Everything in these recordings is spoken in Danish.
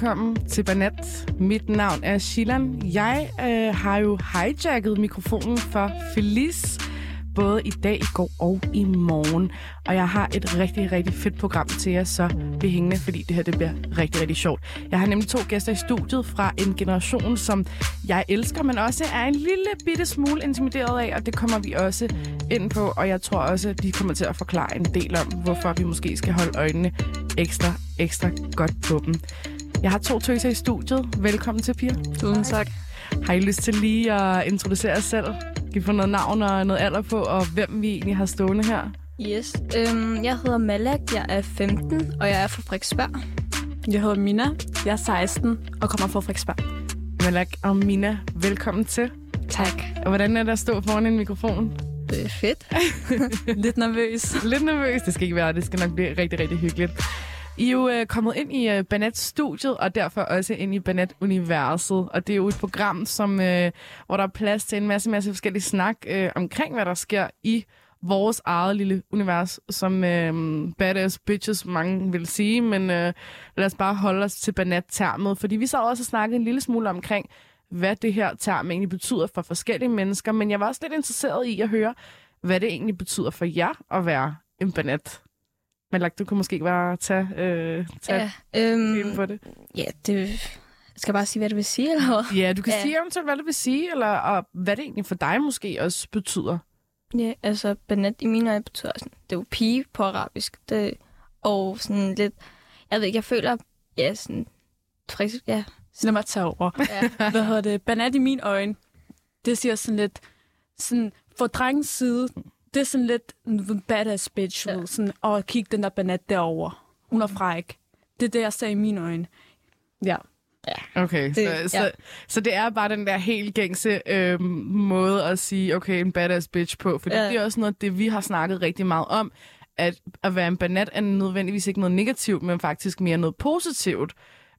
Velkommen til Banat. Mit navn er Shilan. Jeg øh, har jo hijacket mikrofonen for Felice både i dag, i går og i morgen. Og jeg har et rigtig, rigtig fedt program til jer, så bliv hængende, fordi det her det bliver rigtig, rigtig sjovt. Jeg har nemlig to gæster i studiet fra en generation, som jeg elsker, men også er en lille bitte smule intimideret af, og det kommer vi også ind på. Og jeg tror også, at de kommer til at forklare en del om, hvorfor vi måske skal holde øjnene ekstra, ekstra godt på dem. Jeg har to tøser i studiet. Velkommen til, Pia. Tusind tak. Har I lyst til lige at introducere jer selv? I få noget navn og noget alder på, og hvem vi egentlig har stående her? Yes. Øhm, jeg hedder Malak, jeg er 15, og jeg er fra Frederiksberg. Jeg hedder Mina, jeg er 16 og kommer fra Frederiksberg. Malak og Mina, velkommen til. Tak. Og hvordan er det at stå foran en mikrofon? Det er fedt. Lidt nervøs. Lidt nervøs, det skal ikke være. Det skal nok blive rigtig, rigtig hyggeligt. I er jo øh, kommet ind i øh, Banat-studiet, og derfor også ind i Banat-universet. Og det er jo et program, som, øh, hvor der er plads til en masse, masse forskellige snak øh, omkring, hvad der sker i vores eget lille univers, som øh, badass bitches mange vil sige, men øh, lad os bare holde os til Banat-termet, fordi vi så også snakket en lille smule omkring, hvad det her term egentlig betyder for forskellige mennesker, men jeg var også lidt interesseret i at høre, hvad det egentlig betyder for jer at være en Banat. Men like, du kunne måske bare tage, øh, tage Ja, øhm, på det. ja, det... Skal jeg bare sige, hvad det vil sige, eller hvad? Ja, du kan Ja. sige eventuelt, hvad du vil sige, eller og hvad det egentlig for dig måske også betyder. Ja, altså, banat i mine øjne betyder sådan, det er jo pige på arabisk. Det, og sådan lidt, jeg ved ikke, jeg føler, ja, sådan, frisk, ja, Lad mig tage over. ja, Hvad hedder det? Banat i mine øjne. Det siger sådan lidt... Sådan, for drengens side, det er sådan lidt en badass bitch. Ja. Ja. Sådan, og kig den der banat derovre. Hun er fræk. Det er det, jeg ser i mine øjne. Ja. Okay, Det- så, ja. så, så det er bare den der helt gængse øh, måde at sige, okay, en badass bitch på, fordi Ja. det er også noget, det vi har snakket rigtig meget om, at at være en banat er nødvendigvis ikke noget negativt, men faktisk mere noget positivt.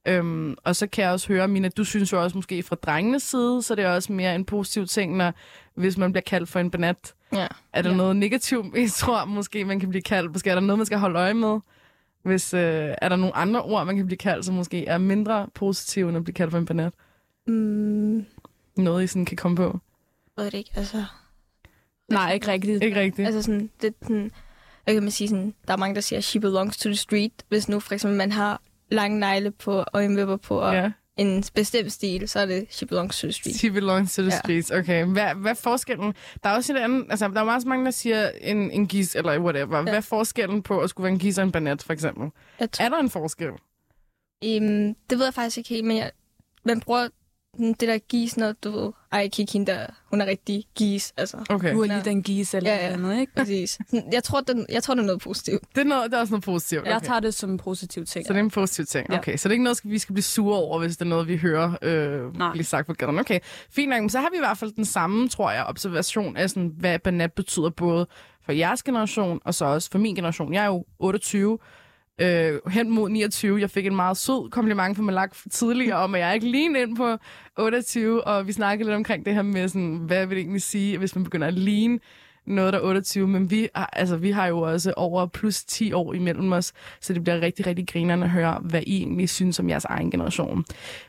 Øhm, og så kan jeg også høre, Mina, du synes jo også måske fra drengenes side, så det er også mere en positiv ting, når, hvis man bliver kaldt for en banat. Ja. Er der Ja. noget negativt, jeg tror måske, man kan blive kaldt? Måske er der noget, man skal holde øje med? Hvis, øh, er der nogle andre ord, man kan blive kaldt, som måske er mindre positive, end at blive kaldt for en banat? Mm, Noget, I sådan kan komme på? jeg ved det ikke, altså... Nej, ikke rigtigt. Ikke rigtigt? Altså sådan, det sådan, hvad kan man sige, sådan, der er mange, der siger, she belongs to the street. Hvis nu for eksempel man har lange negle på, og en vipper på, og ja. En bestemt stil, så er det, she belongs to the street. She belongs to the Ja. streets. Okay. Hvad, hvad er forskellen? Der er også et andet... Altså, der er meget mange, der siger en, en gis, eller whatever. Ja. Hvad er forskellen på at skulle være en gis og en banat, for eksempel? Tror, Er der en forskel? um, det ved jeg faktisk ikke helt, men jeg, man bruger det der gis, når du ved, ej, kig hende der, hun er rigtig gis, altså. Okay. Du er lige den gis eller Ja, ja, andet, ikke? Præcis. Jeg tror, den, jeg tror, det er noget positivt. Det er, noget, det er også noget positivt. Okay. Jeg tager det som en positiv ting. Så det er en positiv ting. Ja. Okay, så det er ikke noget, vi skal blive sure over, hvis det er noget, vi hører øh, Nej. blive sagt på gaden. Okay, fint nok. Men så har vi i hvert fald den samme, tror jeg, observation af, sådan, hvad banat betyder både for jeres generation, og så også for min generation. Jeg er jo 28, øh, hen mod 29. Jeg fik en meget sød kompliment fra Malak tidligere om, at jeg er ikke lige ind på 28, og vi snakkede lidt omkring det her med, sådan, hvad vil det egentlig sige, hvis man begynder at ligne noget, der er 28, men vi, har- altså, vi har jo også over plus 10 år imellem os, så det bliver rigtig, rigtig grinerende at høre, hvad I egentlig synes om jeres egen generation.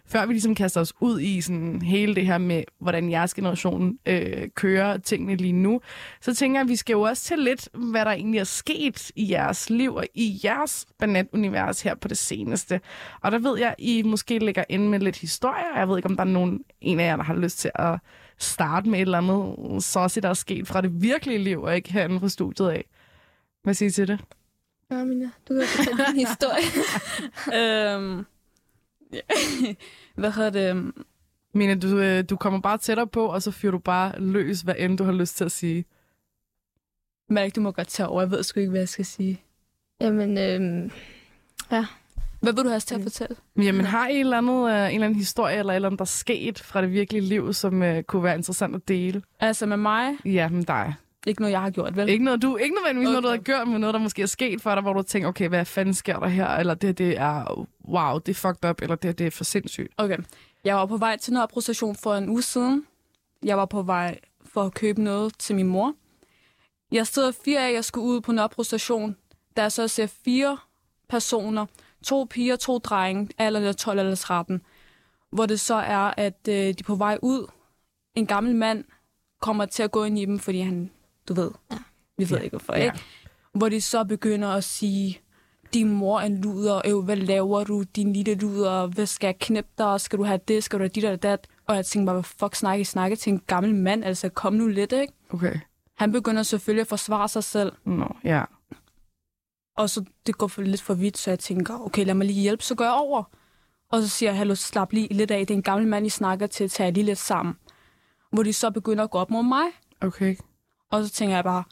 Før vi ligesom kaster os ud i sådan hele det her med, hvordan jeres generation øh, kører tingene lige nu, så tænker jeg, at vi skal jo også til lidt, hvad der egentlig er sket i jeres liv og i jeres banatunivers her på det seneste. Og der ved jeg, I måske ligger inde med lidt historier. Jeg ved ikke, om der er nogen en af jer, der har lyst til at starte med et eller andet saucy, der er sket fra det virkelige liv, og ikke herinde fra studiet af. Hvad siger I til det? Ja, Mina, du kan fortælle din historie. øhm, ja. Hvad hedder det? Mina, du, øh, du kommer bare tættere på, og så fyrer du bare løs, hvad end du har lyst til at sige. Mærk, du må godt tage over. Jeg ved sgu ikke, hvad jeg skal sige. Jamen, øhm, Hvad vil du have os til at fortælle? Jamen, har I et eller andet, øh, en eller anden historie, eller et eller andet, der er sket fra det virkelige liv, som øh, kunne være interessant at dele? Altså med mig, Ja, med dig. ikke noget, jeg har gjort, vel? Ikke noget, du, ikke nødvendigvis okay. noget, du har gjort, men noget, der måske er sket for dig, hvor du tænker, okay, hvad fanden sker der her? Eller det, det er, wow, det er fucked up, eller det, det er for sindssygt. Okay. Jeg var på vej til Nørrebro station for en uge siden. Jeg var på vej for at købe noget til min mor. Jeg stod fire af, jeg skulle ud på Nørrebro station. Da jeg så ser fire personer to piger, to drenge, alderen 12 eller 13, hvor det så er, at øh, de er på vej ud. En gammel mand kommer til at gå ind i dem, fordi han, du ved, ja. vi ved Ja. ikke hvorfor, Ja. ikke? Hvor de så begynder at sige, din mor er en luder, øh, hvad laver du, din lille luder, hvad skal jeg knippe dig, skal du have det, skal du have dit eller dat? Og jeg tænkte bare, hvad fuck snakke I snakke til en gammel mand, altså kom nu lidt, ikke? Okay. Han begynder selvfølgelig at forsvare sig selv, Nå, ja. Og så det går for lidt for vidt, så jeg tænker, okay, lad mig lige hjælpe, så går jeg over. Og så siger jeg, hallo, slap lige lidt af, det er en gammel mand, I snakker til, tag jer lige lidt sammen. Hvor de så begynder at gå op mod mig, Okay. og så tænker jeg bare,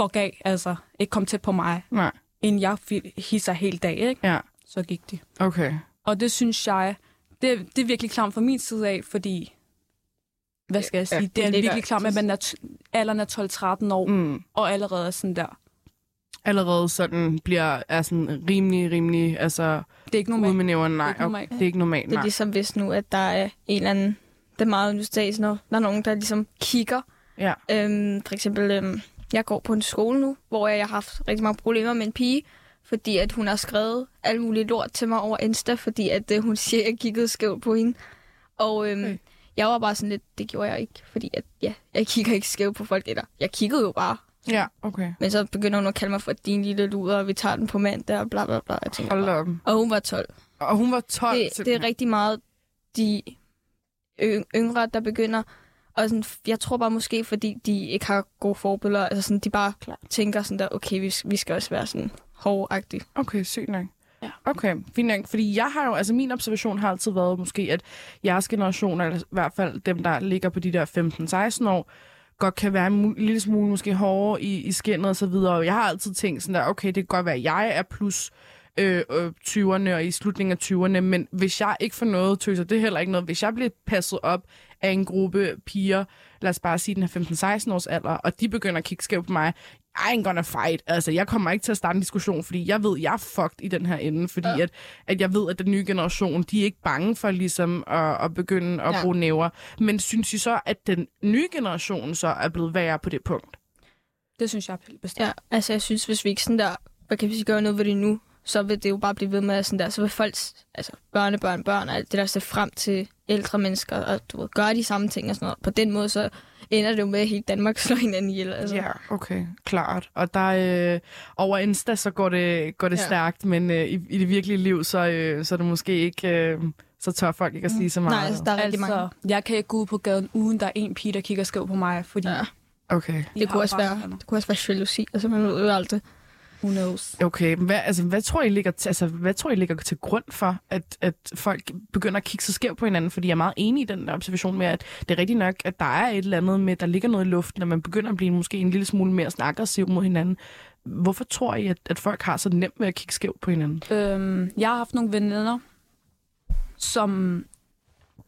fuck af, altså, ikke kom tæt på mig, Nej. inden jeg hisser helt dag, ikke? Ja. Så gik de. Okay. Og det synes jeg, det, det er virkelig klamt fra min side af, fordi, hvad skal jeg sige, Ja, det er ligger- virkelig klamt, at man er alderen er 12-13 år, Mm. og allerede er sådan der. Allerede sådan bliver er sådan rimelig, rimelig, altså Det er ikke ude normalt. med næveren, nej. Det er ikke normalt. Det er ikke normalt, Det er ligesom hvis nu, at der er en eller anden, det er meget nysdags, når der er nogen, der ligesom kigger. Ja. Øhm, for eksempel, øhm, jeg går på en skole nu, hvor jeg har haft rigtig mange problemer med en pige, fordi at hun har skrevet alt muligt lort til mig over Insta, fordi at øh, hun siger, at jeg kiggede skævt på hende. Og øhm, okay. jeg var bare sådan lidt, det gjorde jeg ikke, fordi at, ja, jeg kigger ikke skævt på folk, eller jeg kiggede jo bare. Ja, okay. Men så begynder hun at kalde mig for din lille luder, og vi tager den på mandag, og bla bla bla. Jeg tænker Hold op. og hun var 12. Og hun var 12. det, det er rigtig meget de yng- yngre, der begynder. Og sådan, jeg tror bare måske, fordi de ikke har gode forbilleder, altså sådan, de bare Klart. tænker sådan der, okay, vi, vi skal også være sådan hårdagtige. Okay, sygt nok. Ja. Okay, fint nok. Fordi jeg har jo, altså min observation har altid været måske, at jeres generation, eller i hvert fald dem, der ligger på de der 15-16 år, godt kan være en lille smule måske hårdere i, i skinnet og så videre. Og jeg har altid tænkt sådan der, okay, det kan godt være, at jeg er plus øh, øh, 20'erne og i slutningen af 20'erne, men hvis jeg ikke får noget tøser, det er heller ikke noget. Hvis jeg bliver passet op af en gruppe piger, lad os bare sige den her 15-16 års alder, og de begynder at kigge skævt på mig, I ain't gonna fight. Altså, jeg kommer ikke til at starte en diskussion, fordi jeg ved, jeg er fucked i den her ende, fordi ja. at, at jeg ved, at den nye generation, de er ikke bange for ligesom at, at begynde at ja. Bruge næver. Men synes I så, at den nye generation så er blevet værre på det punkt? Det synes jeg er bestemt. Ja, altså jeg synes, hvis vi ikke sådan der, hvad kan vi sige, gøre noget ved det nu, så vil det jo bare blive ved med at sådan der, så vil folks, altså børnebørn, børn, og alt det der se frem til ældre mennesker, og du ved, gøre de samme ting og sådan noget. På den måde, så ender det jo med, at hele Danmark slår hinanden ihjel. Altså. Ja, okay, klart. Og der øh, over Insta, så går det, går det ja. Stærkt, men øh, i, i det virkelige liv, så, øh, så er det måske ikke... Øh, så tør folk ikke at sige så meget. Nej, altså, der er rigtig mange. Altså, jeg kan ikke gå ud på gaden, uden der er en pige, der kigger skæv på mig, fordi ja. Okay. Det kunne, også være, det kunne også være jalousi, altså man ved jo aldrig. Who knows? Okay, hvad, altså, hvad, tror I ligger til, altså, hvad tror I ligger til grund for, at, at folk begynder at kigge så skævt på hinanden? Fordi jeg er meget enig i den observation med, at det er rigtigt nok, at der er et eller andet med, der ligger noget i luften, og man begynder at blive måske en lille smule mere sådan aggressiv mod hinanden. Hvorfor tror I, at, at folk har så nemt ved at kigge skævt på hinanden? Øhm, jeg har haft nogle veninder, som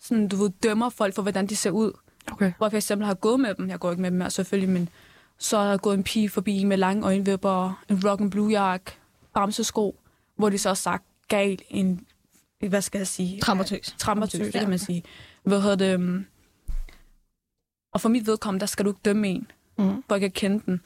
sådan, du ved, dømmer folk for, hvordan de ser ud. Okay. Hvor jeg for eksempel har gået med dem, jeg går ikke med dem mere selvfølgelig, men så er der gået en pige forbi med lange øjenvipper, en rock and blue jakke, bamsesko, hvor de så har sagt galt en, hvad skal jeg sige? Traumatøs. Trampertøs, det kan man sige. Hvad hedder det? øhm, Og for mit vedkommende, der skal du ikke dømme en, Mm. for ikke at kende den.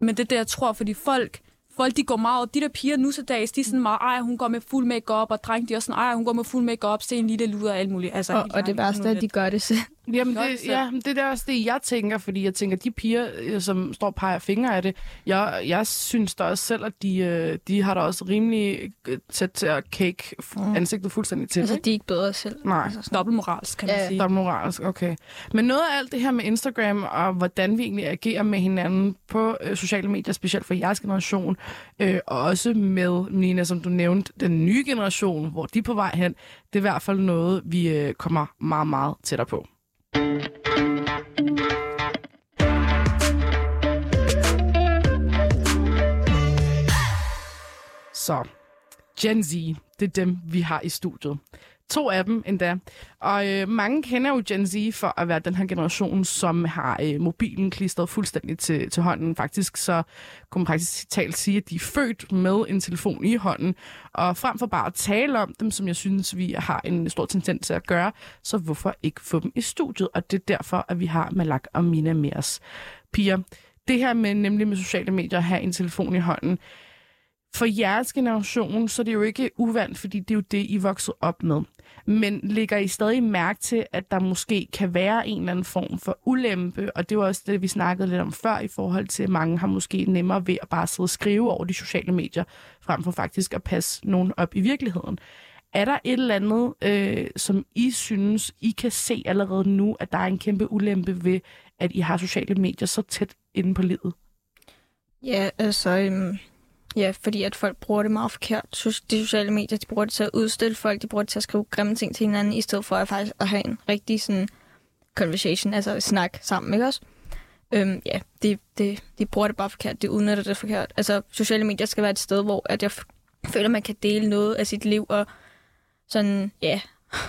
Men det er det, jeg tror, fordi folk, folk de går meget, de der piger nu så dags, de er sådan meget, ej, hun går med fuld makeup og dreng, de er også sådan, ej, hun går med fuld makeup se en lille luder og alt muligt. Altså, Og, og det værste er, at de gør det selv. Jamen, det, ja, det er også det, jeg tænker, fordi jeg tænker, de piger, øh, som står og peger fingre af det, jeg, jeg synes da også selv, at de, øh, de har da også rimelig øh, tæt til at cake Mm. ansigtet fuldstændig til. Altså, ikke? de er ikke bedre selv. Nej. Altså, dobbeltmoralsk, kan man Ja, sige. Der er moralsk, okay. Men noget af alt det her med Instagram, og hvordan vi egentlig agerer med hinanden på øh, sociale medier, specielt for jeres generation, øh, og også med, Nina, som du nævnte, den nye generation, hvor de er på vej hen, det er i hvert fald noget, vi øh, kommer meget, meget tættere på. Så, Gen Z, det er dem, vi har i studiet. To af dem endda. Og øh, mange kender jo Gen Z for at være den her generation, som har øh, mobilen klistret fuldstændig til, til hånden. Faktisk så kunne man praktisk talt sige, at de er født med en telefon i hånden. Og frem for bare at tale om dem, som jeg synes, vi har en stor tendens til at gøre, så hvorfor ikke få dem i studiet? Og det er derfor, at vi har Malak og Mina med os. Piger, det her med nemlig med sociale medier at have en telefon i hånden, for jeres generation, så er det jo ikke uvandt, fordi det er jo det, I voksede vokset op med. Men ligger I stadig mærke til, at der måske kan være en eller anden form for ulempe, og det var også det, vi snakkede lidt om før, i forhold til, at mange har måske nemmere ved at bare sidde og skrive over de sociale medier, frem for faktisk at passe nogen op i virkeligheden. Er der et eller andet, øh, som I synes, I kan se allerede nu, at der er en kæmpe ulempe ved, at I har sociale medier så tæt inde på livet? Ja, altså... Øhm, ja, fordi at folk bruger det meget forkert. De sociale medier, de bruger det til at udstille folk, de bruger det til at skrive grimme ting til hinanden, i stedet for at faktisk at have en rigtig sådan conversation, altså snak sammen, ikke også? Øhm, ja, de, de, de bruger det bare forkert, de udnytter det forkert. Altså, sociale medier skal være et sted, hvor at jeg føler, man kan dele noget af sit liv, og sådan, ja,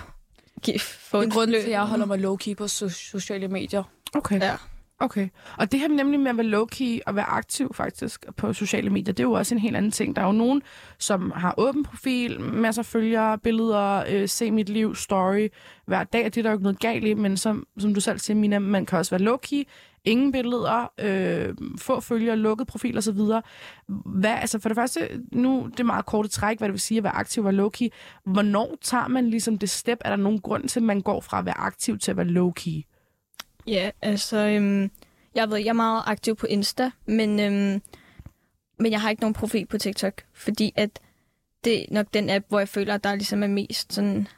give, få en grunden til, at jeg holder mig low-key på so- sociale medier. Okay. Ja. Okay. Og det her nemlig med at være low-key og være aktiv faktisk på sociale medier, det er jo også en helt anden ting. Der er jo nogen, som har åben profil, masser af følgere, billeder, øh, se mit liv, story hver dag, det er der jo ikke noget galt i, men som, som du selv siger, Mina, man kan også være low-key, ingen billeder, øh, få følgere, lukket profil osv. Hvad, altså for det første, nu det er meget korte træk, hvad det vil sige at være aktiv og low-key. Hvornår tager man ligesom det step? Er der nogen grund til, at man går fra at være aktiv til at være low-key? Ja, altså, øhm, jeg ved, jeg er meget aktiv på Insta, men, øhm, men jeg har ikke nogen profil på TikTok, fordi at det er nok den app, hvor jeg føler, at der ligesom er mest sådan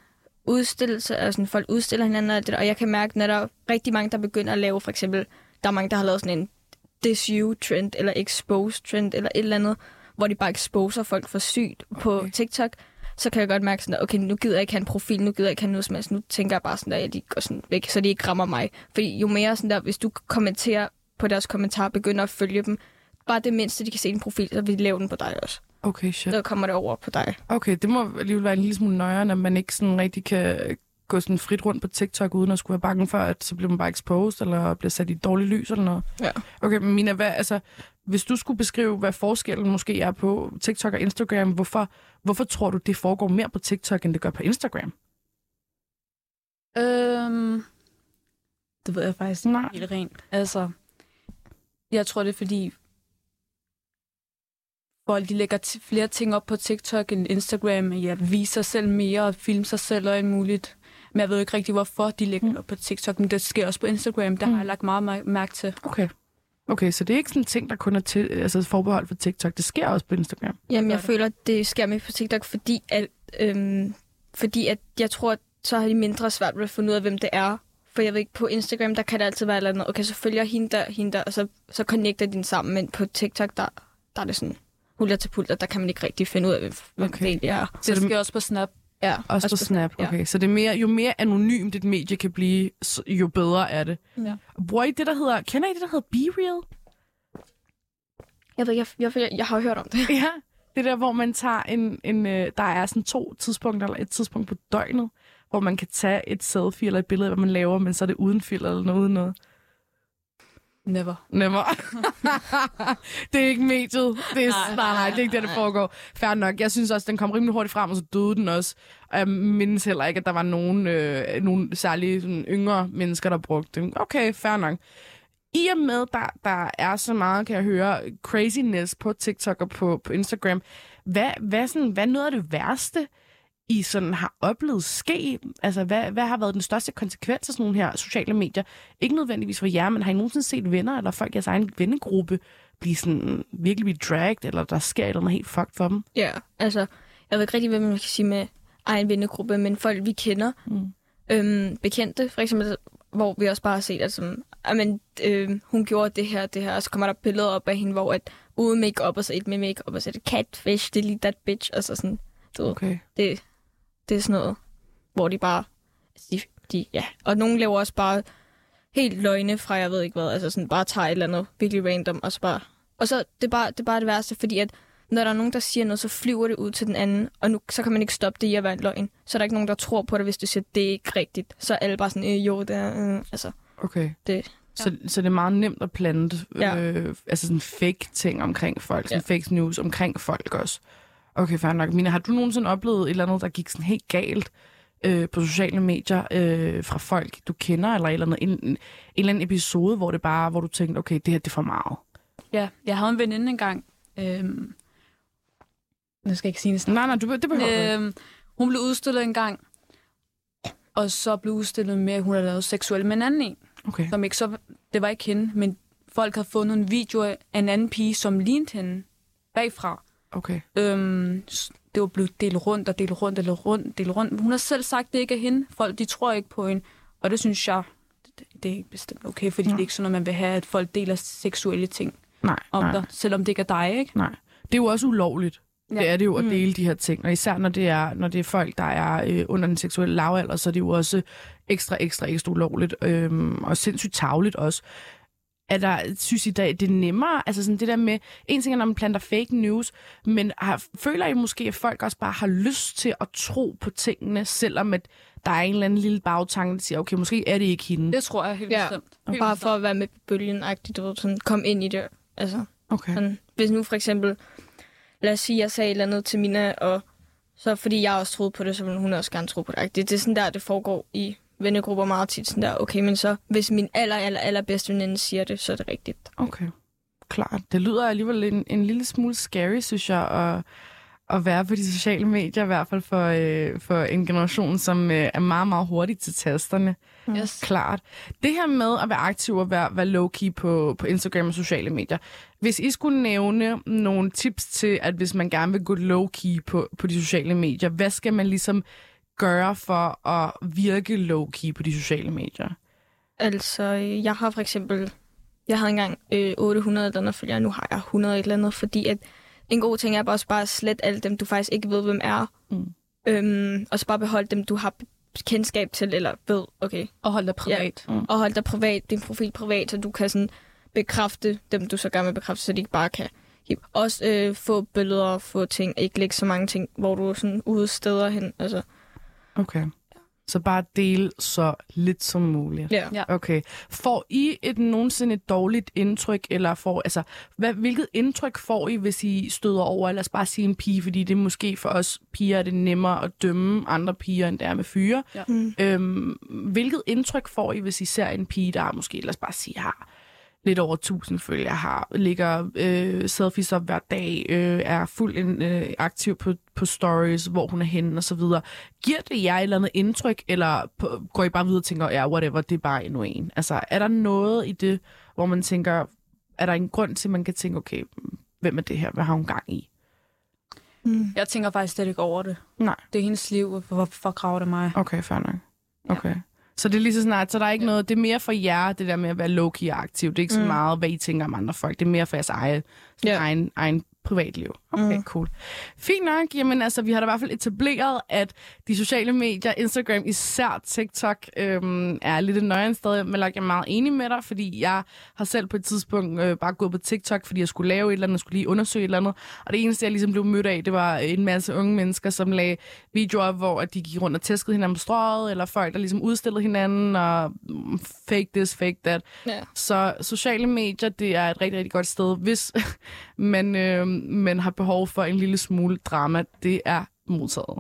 udstillelse, altså sådan, folk udstiller hinanden og det og jeg kan mærke, når der er rigtig mange, der begynder at lave, for eksempel, der er mange, der har lavet sådan en this you trend, eller expose trend, eller et eller andet, hvor de bare exposer folk for sygt på Okay. TikTok, så kan jeg godt mærke sådan, at okay, nu gider jeg ikke have en profil, nu gider jeg ikke have noget som helst, nu tænker jeg bare sådan, at de går sådan væk, så de ikke rammer mig. Fordi jo mere sådan der, hvis du kommenterer på deres kommentarer, begynder at følge dem, bare det mindste, de kan se din profil, så vil de lave den på dig også. Okay, shit. Så kommer det over på dig. Okay, det må alligevel være en lille smule nøjere, når man ikke sådan rigtig kan gå sådan frit rundt på TikTok, uden at skulle være bange for, at så bliver man bare exposed, eller bliver sat i et dårligt lys eller noget. Ja. Okay, men Mina, hvad, altså, hvis du skulle beskrive, hvad forskellen måske er på TikTok og Instagram, hvorfor, hvorfor tror du, det foregår mere på TikTok, end det gør på Instagram? Øhm, det ved jeg faktisk ikke Nej. helt rent. Altså, jeg tror, det er fordi, folk de lægger flere ting op på TikTok end Instagram. Ja, viser sig selv mere og filmer sig selv og alt muligt. Men jeg ved ikke rigtig, hvorfor de lægger Mm. op på TikTok. Men det sker også på Instagram. Der Mm. har jeg lagt meget mær- mærke til. Okay. Okay, så det er ikke sådan en ting, der kun er til, altså forbeholdt for TikTok. Det sker også på Instagram. Jamen, jeg føler, at det sker med på TikTok, fordi at, øhm, fordi at jeg tror, at så har de mindre svært ved at finde ud af, hvem det er. For jeg ved ikke, på Instagram, der kan det altid være et eller andet. Okay, så følger hende der, hende der, og så, så connecter de den sammen. Men på TikTok, der, der er det sådan hulter til pulter. Der kan man ikke rigtig finde ud af, hvem, Okay. det egentlig er. Så Det det- sker også på Snap. Ja, Også på Snap, ja. okay. Så det er mere, jo mere anonymt et medie kan blive, jo bedre er det. Ja. Bruger I det, der hedder, kender I det, der hedder Be Real? Jeg ved ikke, jeg, jeg, jeg, jeg har hørt om det. Ja, det der, hvor man tager en, en øh, der er sådan to tidspunkter, eller et tidspunkt på døgnet, hvor man kan tage et selfie eller et billede hvad man laver, men så er det uden filter eller noget noget. Never. Nemmer. det er ikke mediet. Det er, nej, Nej. nej, det er ikke det, der foregår. Fair nok. Jeg synes også, den kom rimelig hurtigt frem, og så døde den også. Og jeg mindes heller ikke, at der var nogen, øh, nogen særlige sådan, yngre mennesker, der brugte den. Okay, fair nok. I og med, der, der er så meget, kan jeg høre, craziness på TikTok og på, på Instagram. Hvad, hvad, sådan, hvad er noget af det værste, I sådan har oplevet ske? Altså, hvad, hvad har været den største konsekvens af sådan nogle her sociale medier? Ikke nødvendigvis for jer, men har I nogensinde set venner eller folk i jeres egen vennegruppe blive sådan virkelig blive dragged, eller der sker et eller andet helt fucked for dem? Ja, altså, jeg ved ikke rigtig, hvad man kan sige med egen vennegruppe, men folk, vi kender, Mm. øhm, bekendte, for eksempel, hvor vi også bare har set, at som, amen, øh, hun gjorde det her, det her, og så kommer der billeder op af hende, hvor at uden make-up, og så et med make-up, og så er det catfish, det er lige that bitch, og så sådan, du Okay. det, det er sådan noget, hvor de bare, altså, de, de, ja, og nogen laver også bare helt løgne fra, jeg ved ikke hvad, altså sådan bare tager et eller andet virkelig random, og så bare, og så, det er bare det, er bare det værste, fordi at når der er nogen, der siger noget, så flyver det ud til den anden, og nu, så kan man ikke stoppe det i at være en løgn. Så er der ikke nogen, der tror på det, hvis du siger, det er ikke rigtigt. Så er alle bare sådan, øh, jo, det er, øh, altså, Okay. det, Så, så det er meget nemt at plante Ja. øh, altså sådan fake ting omkring folk, sådan Ja. fake news omkring folk også. Okay, fair nok. Mina, har du nogensinde oplevet et eller andet, der gik sådan helt galt øh, på sociale medier øh, fra folk, du kender, eller et eller andet, en, en, en eller anden episode, hvor det bare, hvor du tænkte, okay, det her det er for meget? Ja, jeg havde en veninde engang. Øhm, Jeg skal ikke sige det Nej, nej, du, det behøver. Øhm, hun blev udstillet en gang, og så blev udstillet med, at hun havde lavet seksuelt med en anden en. Okay. Som ikke så, det var ikke hende, men folk havde fundet en video af en anden pige, som lignede hende bagfra. Okay. Øhm, det var blevet delt rundt og delt rundt, delt rundt, delt rundt. Hun har selv sagt, det ikke er hende. Folk, de tror ikke på hende. Og det synes jeg, det, det er ikke bestemt okay, fordi Ja. det er ikke sådan, at man vil have, at folk deler seksuelle ting Nej, om nej, dig, selvom det ikke er dig, ikke? nej. Det er jo også ulovligt. Ja. Det er det jo at Mm. dele de her ting. Og især når det er, når det er folk, der er øh, under den seksuelle lavalder, så er det jo også ekstra, ekstra, ekstra ulovligt. Øhm, og sindssygt tavligt også. Er der, synes I, det er nemmere? Altså sådan det der med, en ting er, når man planter fake news, men har, føler I måske, at folk også bare har lyst til at tro på tingene, selvom at der er en eller anden lille bagtanke, der siger, okay, måske er det ikke hende. Det tror jeg helt Ja, bestemt. Og Helt bare bestemt. for at være med på bølgen, agtigt, du ved, sådan, kom ind i det. Altså, Okay. sådan, hvis nu for eksempel, lad os sige, jeg sagde et eller andet til Mina, og så fordi jeg også troede på det, så ville hun også gerne tro på det. agtigt. Det er sådan der, det foregår i vennegrupper meget tit. Sådan der, okay, men så hvis min aller, aller, aller bedste veninde siger det, så er det rigtigt. Okay, klart. Det lyder alligevel en, en lille smule scary, synes jeg, at, at være på de sociale medier, i hvert fald for, øh, for en generation, som øh, er meget, meget hurtig til tasterne. Yes. Klart. Det her med at være aktiv og være, være low-key på, på Instagram og sociale medier. Hvis I skulle nævne nogle tips til, at hvis man gerne vil gå low-key på, på de sociale medier, hvad skal man ligesom gøre for at virke low-key på de sociale medier? Altså, jeg har for eksempel, jeg havde engang øh, 800 eller andet følgere, nu har jeg 100 et eller andet, fordi at en god ting er bare også bare at slette alle dem, du faktisk ikke ved, hvem er. Mm. Øhm, og så bare beholde dem, du har kendskab til, eller ved, okay. Og hold dig privat. Mm. Og hold dig privat, din profil privat, så du kan sådan bekræfte dem, du så gerne vil bekræfte, så de ikke bare kan. Også øh, få billeder, få ting, ikke lægge så mange ting, hvor du er sådan ude steder hen. Altså, Okay. Så bare dele så lidt som muligt. ja. Ja. Okay. Får I et nogensinde et dårligt indtryk, eller får, altså, hvad, hvilket indtryk får I, hvis I støder over, lad os bare sige en pige, fordi det er måske for os piger er det nemmere at dømme andre piger, end det er med fyre. Ja. Mm. Øhm, hvilket indtryk får I, hvis I ser en pige, der måske, lad os bare sige, har lidt over 1000 følgere, har, ligger øh, selfies op hver dag, øh, er fuldt øh, aktiv på, på stories, hvor hun er henne og så videre. Giver det jer et eller andet indtryk, eller på, går I bare videre og tænker, ja, whatever, det er bare endnu en? Altså, er der noget i det, hvor man tænker, er der en grund til, at man kan tænke, okay, hvem er det her? Hvad har hun gang i? Mm. Jeg tænker faktisk slet ikke over det. Nej. Det er hendes liv, og hvorfor graver det mig? Okay, fair nok. Ja. Så det er lige så snart, så der er ikke Ja. noget, det er mere for jer, det der med at være low-key aktiv. Det er ikke så Mm. meget, hvad I tænker om andre folk. Det er mere for jeres egen, Ja. egen, egen privatliv. Okay, Mm. cool. Fint nok. Jamen altså, vi har da i hvert fald etableret, at de sociale medier, Instagram, især TikTok, øhm, er lidt et nøjere sted, men jeg er meget enig med dig, fordi jeg har selv på et tidspunkt øh, bare gået på TikTok, fordi jeg skulle lave et eller andet, jeg skulle lige undersøge et eller andet. Og det eneste, jeg ligesom blev mødt af, det var en masse unge mennesker, som lagde videoer hvor de gik rundt og tæskede hinanden på strøget, eller folk, der ligesom udstillede hinanden, og mm, fake this, fake that. Ja. Så sociale medier, det er et rigtig, rigtig godt sted, hvis man, øh, man har behov for en lille smule drama. Det er modtaget.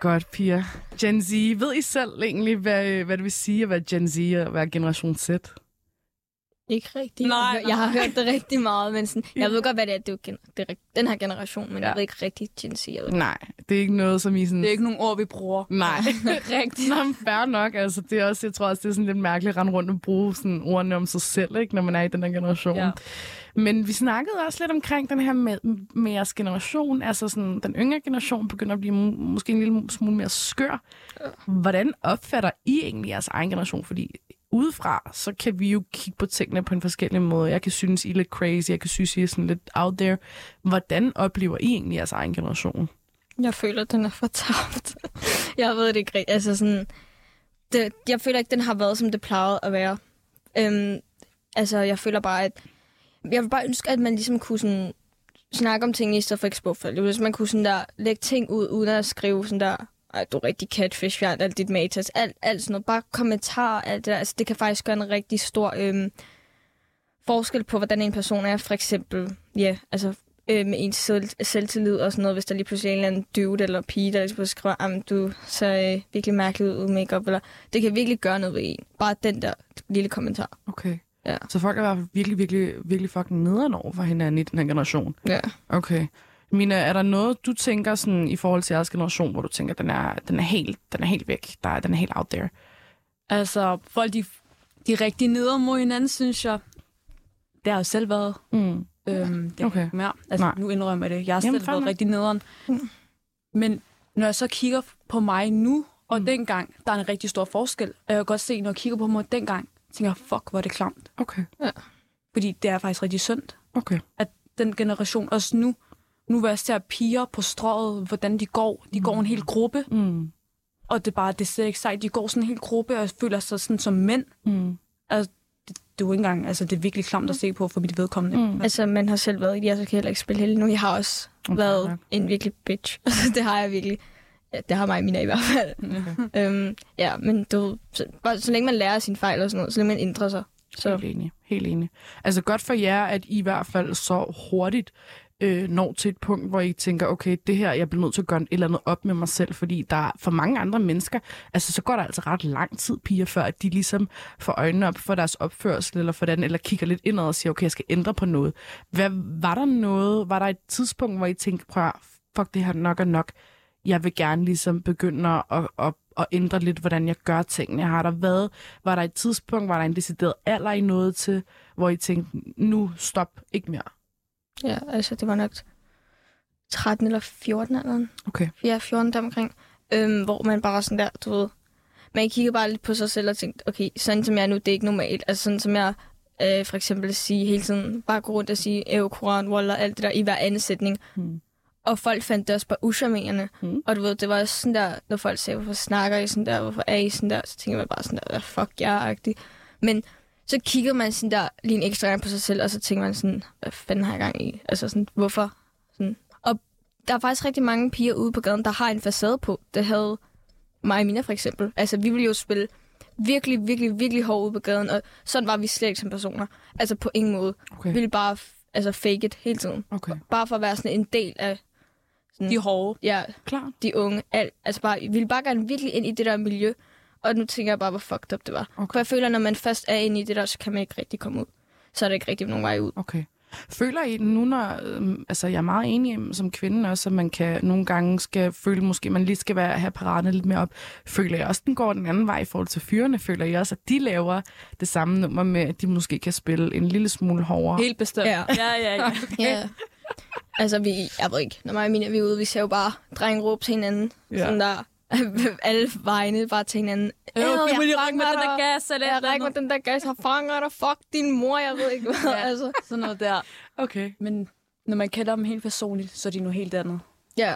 Godt, Pia. Gen Z. Ved I selv egentlig, hvad, øh, hvad det vil sige at være Gen Z og være generation Z? Ikke rigtigt. Nej, jeg, jeg har nej. hørt det rigtig meget, men sådan, jeg ved godt, hvad det er. Det er jo gen- det er, den her generation, men Ja. jeg ved ikke rigtig Gen Z. Nej, det er ikke noget, som I sådan... Det er ikke nogen ord, vi bruger. Nej. rigtigt. Nå, men fair nok. Altså, det er også, jeg tror også, det er sådan lidt mærkeligt at rende rundt og bruge sådan ordene om sig selv, ikke, når man er i den her generation. Ja. Men vi snakkede også lidt omkring den her med, med jeres generation. Altså sådan, den yngre generation begynder at blive må- måske en lille smule mere skør. Hvordan opfatter I egentlig jeres egen generation? Fordi udefra, så kan vi jo kigge på tingene på en forskellig måde. Jeg kan synes, I er lidt crazy. Jeg kan synes, I er sådan lidt out there. Hvordan oplever I egentlig jeres egen generation? Jeg føler, den er fortabt. jeg ved det ikke. Altså sådan, det, jeg føler ikke, den har været, som det plejede at være. Øhm, altså, jeg føler bare, at... Jeg vil bare ønske, at man ligesom kunne sådan, snakke om ting i stedet for eksponfald. Ligesom, Hvis man kunne sådan der, lægge ting ud, uden at skrive sådan der, ej, du er rigtig catfish, fjern alt dit matas, alt, alt sådan noget. Bare kommentarer, alt det der. Altså, det kan faktisk gøre en rigtig stor øhm, forskel på, hvordan en person er. For eksempel, ja, altså øh, med ens selv, selvtillid og sådan noget, hvis der lige pludselig er en eller anden dude eller pige, der lige skriver, at du ser øh, virkelig mærkelig ud uden makeup, eller det kan virkelig gøre noget ved en. Bare den der lille kommentar. Okay. Ja. Så folk er i hvert fald virkelig, virkelig, virkelig fucking nederen over for hinanden i den her generation. Ja. Okay. Mina, er der noget, du tænker sådan i forhold til jeres generation, hvor du tænker, den er, den er, helt, den er helt væk, der er, den er helt out there? Altså, folk, de, de er rigtig neder mod hinanden, synes jeg. Det har jeg selv været. Mm. Øhm, det Okay. ikke mere. Altså, Nej. nu indrømmer jeg det. Jeg har Jamen, selv fair været rigtig nederen. Men når jeg så kigger på mig nu og Mm. dengang, der er en rigtig stor forskel. Og jeg kan godt se, når jeg kigger på mig dengang, tænker jeg, fuck, hvor er det klamt. Okay. Fordi det er faktisk rigtig sundt, Okay. at den generation, også nu, nu hvor jeg ser piger på strået, hvordan de går. De går en hel gruppe, Mm. og det er bare, det ser ikke sejt. De går sådan en hel gruppe, og jeg føler sig sådan som mænd. Mm. Altså, det, det er jo ikke engang, altså det er virkelig klamt at se på for mit vedkommende. Mm. Altså, man har selv været i det, jeg så kan heller ikke spille heldig nu. Jeg har også Okay, okay, været nok. en virkelig bitch. Altså, det har jeg virkelig. Ja, det har mig og Mina i hvert fald. Okay. øhm, ja, men du, så, bare, så længe man lærer sine fejl og sådan noget, så længe man ændrer sig. Så Helt enig. Helt enig. Altså godt for jer, at I i hvert fald så hurtigt øh, når til et punkt, hvor I tænker, okay, det her, jeg bliver nødt til at gøre et eller andet op med mig selv, fordi der er for mange andre mennesker, altså så går der altså ret lang tid, piger, før at de ligesom får øjnene op for deres opførsel, eller for den, eller kigger lidt indad og siger, okay, jeg skal ændre på noget. Hvad, var der noget, var der et tidspunkt, hvor I tænkte, prøv at, fuck det her nok er nok, jeg vil gerne ligesom begynde at, at, at, at ændre lidt, hvordan jeg gør tingene. Har der været, var der et tidspunkt, var der en decideret alder i noget til, hvor I tænkte, nu stop, ikke mere? Ja, altså, det var nok 13 eller 14 eller noget. Okay. Ja, 14 deromkring. Øhm, hvor man bare sådan der, du ved... Man kigger bare lidt på sig selv og tænker, okay, sådan som jeg er nu, det er ikke normalt. Altså sådan som jeg øh, for eksempel sige hele tiden, bare gå rundt og sige, Evo, Koran, Wallah, alt det der i hver anden sætning. Hmm. Og folk fandt det også bare uschammerende. Mm. Og du ved, det var også sådan der, når folk sagde, hvorfor snakker I sådan der, hvorfor er I sådan der, så tænker man bare sådan der, fuck er Men så kigger man sådan der lige en ekstra gang på sig selv, og så tænker man sådan, hvad fanden har jeg gang i? Altså sådan, hvorfor? Sådan. Og der er faktisk rigtig mange piger ude på gaden, der har en facade på. Det havde mig og Mina for eksempel. Altså, vi ville jo spille virkelig, virkelig, virkelig hårdt ude på gaden, og sådan var vi slet ikke som personer. Altså, på ingen måde. Vi Okay. ville bare altså, fake it hele tiden. Okay. Bare for at være sådan en del af sådan, De hårde. ja, Klar. de unge. Alt, altså bare, vi ville bare gerne virkelig ind i det der miljø. Og nu tænker jeg bare, hvor fucked up det var. Okay. For jeg føler, når man først er inde i det der, så kan man ikke rigtig komme ud. Så er der ikke rigtig nogen vej ud. Okay. Føler I nu, når, øhm, altså jeg er meget enig i, som kvinde også, at man kan nogle gange skal føle, måske man lige skal være, have paraterne lidt mere op. Føler jeg også, den går den anden vej i forhold til fyrene? Føler I også, at de laver det samme nummer med, at de måske kan spille en lille smule hårdere? Helt bestemt. Ja. ja, ja. ja. Ja. Altså, vi, jeg ved ikke, når mig og Mina vi er ude, vi ser jo bare drenge råbe til hinanden. Ja. Sådan der, alle vegne bare til hinanden. Øh, "Æv, giv jeg mig lige fanger med den der gas, eller Jeg rækker med den der gas, jeg fanger dig, fuck din mor, jeg ved ikke hvad. Ja. Altså, Sådan noget der. Okay. Men når man kender dem helt personligt, så er de noget helt andet. ja.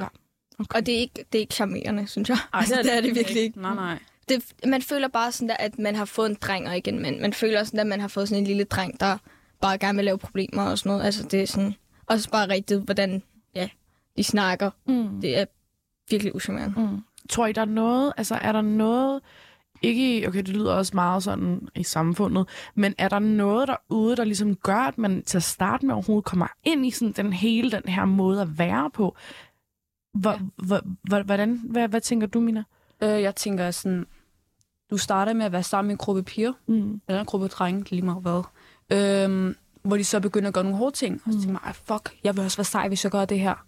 Okay. Og det er ikke, det er ikke charmerende, synes jeg. Ej, altså, det er det virkelig ikke. Nej, nej. Det, man føler bare sådan der, at man har fået en dreng og ikke en mand. Man føler sådan, at man har fået sådan en lille dreng, der bare gerne vil lave problemer og sådan noget. Altså, det er sådan... Også bare rigtigt, hvordan ja, de snakker. Mm. Det er virkelig uschammerende. Mm. Tror I, der er noget, altså er der noget, ikke, i- okay, det lyder også meget sådan i samfundet, men er der noget derude, der ligesom gør, at man til at starte med overhovedet kommer ind i sådan den hele, den her måde at være på? Hvor, ja. hvor, hvor, hvordan, hvad, hvad tænker du, Mina? Øh, jeg tænker sådan, du starter med at være sammen med en gruppe piger, Mm. eller en gruppe drenge, lige meget hvad. Øhm, hvor de så begynder at gøre nogle hårde ting. Og så tænker man, "Ej, fuck, jeg vil også være sej, hvis jeg gør det her.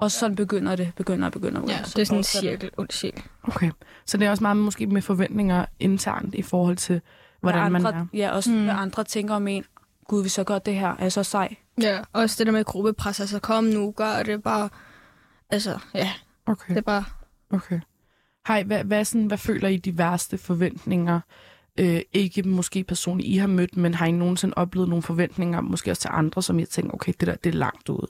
Og sådan begynder det, begynder og begynder. Ja, Så det er sådan en cirkel, ond cirkel. Okay, så det er også meget måske med forventninger internt i forhold til, hvordan hvad man andre, er. Ja, også Mm. hvad andre tænker om en. Gud, hvis jeg gør det her, er jeg så sej. Ja, også det der med gruppepres. Altså, kom nu, gør det bare... Altså, ja, Okay. det er bare... Okay. Hej, hvad, hvad, sådan, hvad føler I de værste forventninger? Øh, ikke måske personligt, I har mødt, men har I nogensinde oplevet nogle forventninger, måske også til andre, som I tænker, okay, det der, det er langt ude.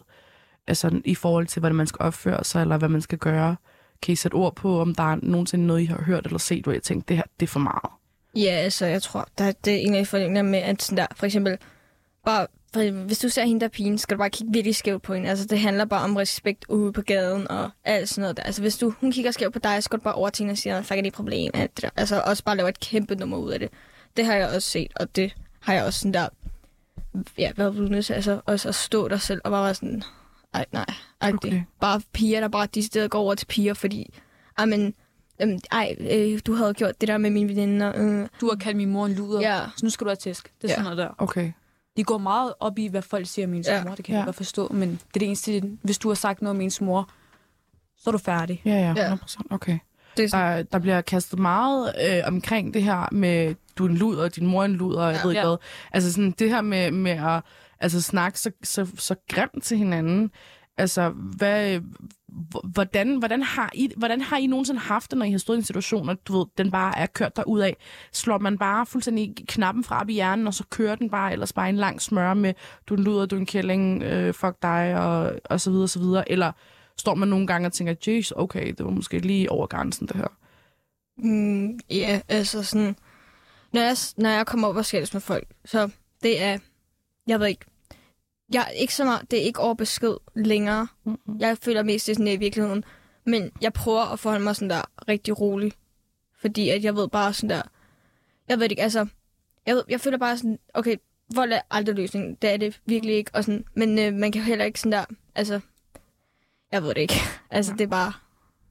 Altså i forhold til, hvordan man skal opføre sig, eller hvad man skal gøre. Kan I sætte ord på, om der er nogensinde noget, I har hørt eller set, hvor jeg tænkte, det her, det er for meget? Ja, altså, jeg tror, der, det er en af de med, at sådan der, for eksempel, bare, for, hvis du ser hende der pigen, skal du bare kigge virkelig skævt på hende. Altså, det handler bare om respekt ude på gaden og alt sådan noget der. Altså, hvis du, hun kigger skævt på dig, så skal du bare over til hende og sige, fuck er det et problem, alt det der. Altså, også bare lave et kæmpe nummer ud af det. Det har jeg også set, og det har jeg også sådan der, ja, været nødt til, altså, også at stå der selv og bare være sådan, ej, nej, ej, Okay. okay. Bare piger, der bare de steder går over til piger, fordi, ej, men, øhm, ej, øh, du havde gjort det der med mine veninder. Øh. Du har kaldt min mor en luder, Ja. så nu skal du have tæsk. Det er Ja. sådan noget der. Okay. De går meget op i, hvad folk siger om ens Ja. mor. Det kan Ja. jeg godt forstå. Men det er det eneste, hvis du har sagt noget om ens mor, så er du færdig. Ja, ja, Ja. 100%. Okay. Det er sådan, Der, der bliver kastet meget øh, omkring det her med, du er en luder, din mor er en luder, og jeg Ja. ved ikke Ja. hvad. Altså sådan det her med, med at altså, snakke så, så, så grimt til hinanden. Altså, hvad, hvordan, hvordan, har I, hvordan har I nogensinde haft det, når I har stået i en situation, og du ved, den bare er kørt derud af? Slår man bare fuldstændig knappen fra op i hjernen, og så kører den bare ellers bare en lang smør med, du er en luder, du er en kælling, øh, fuck dig, og, og så videre, og så videre. Eller står man nogle gange og tænker, jeez, okay, det var måske lige over grænsen, det her. mm, ja, altså sådan, når jeg, når jeg kommer op og skældes med folk, så det er, jeg ved ikke, jeg er ikke så meget, det er ikke over besked længere. Mm-hmm. Jeg føler mest, det er sådan det i virkeligheden. Men jeg prøver at forholde mig sådan der rigtig rolig. Fordi at jeg ved bare sådan der... Jeg ved ikke, altså... Jeg, ved, jeg føler bare sådan, okay, vold er aldrig løsningen. Det er det virkelig ikke. Og sådan, men øh, man kan heller ikke sådan der... Altså, jeg ved det ikke. Altså, det er bare...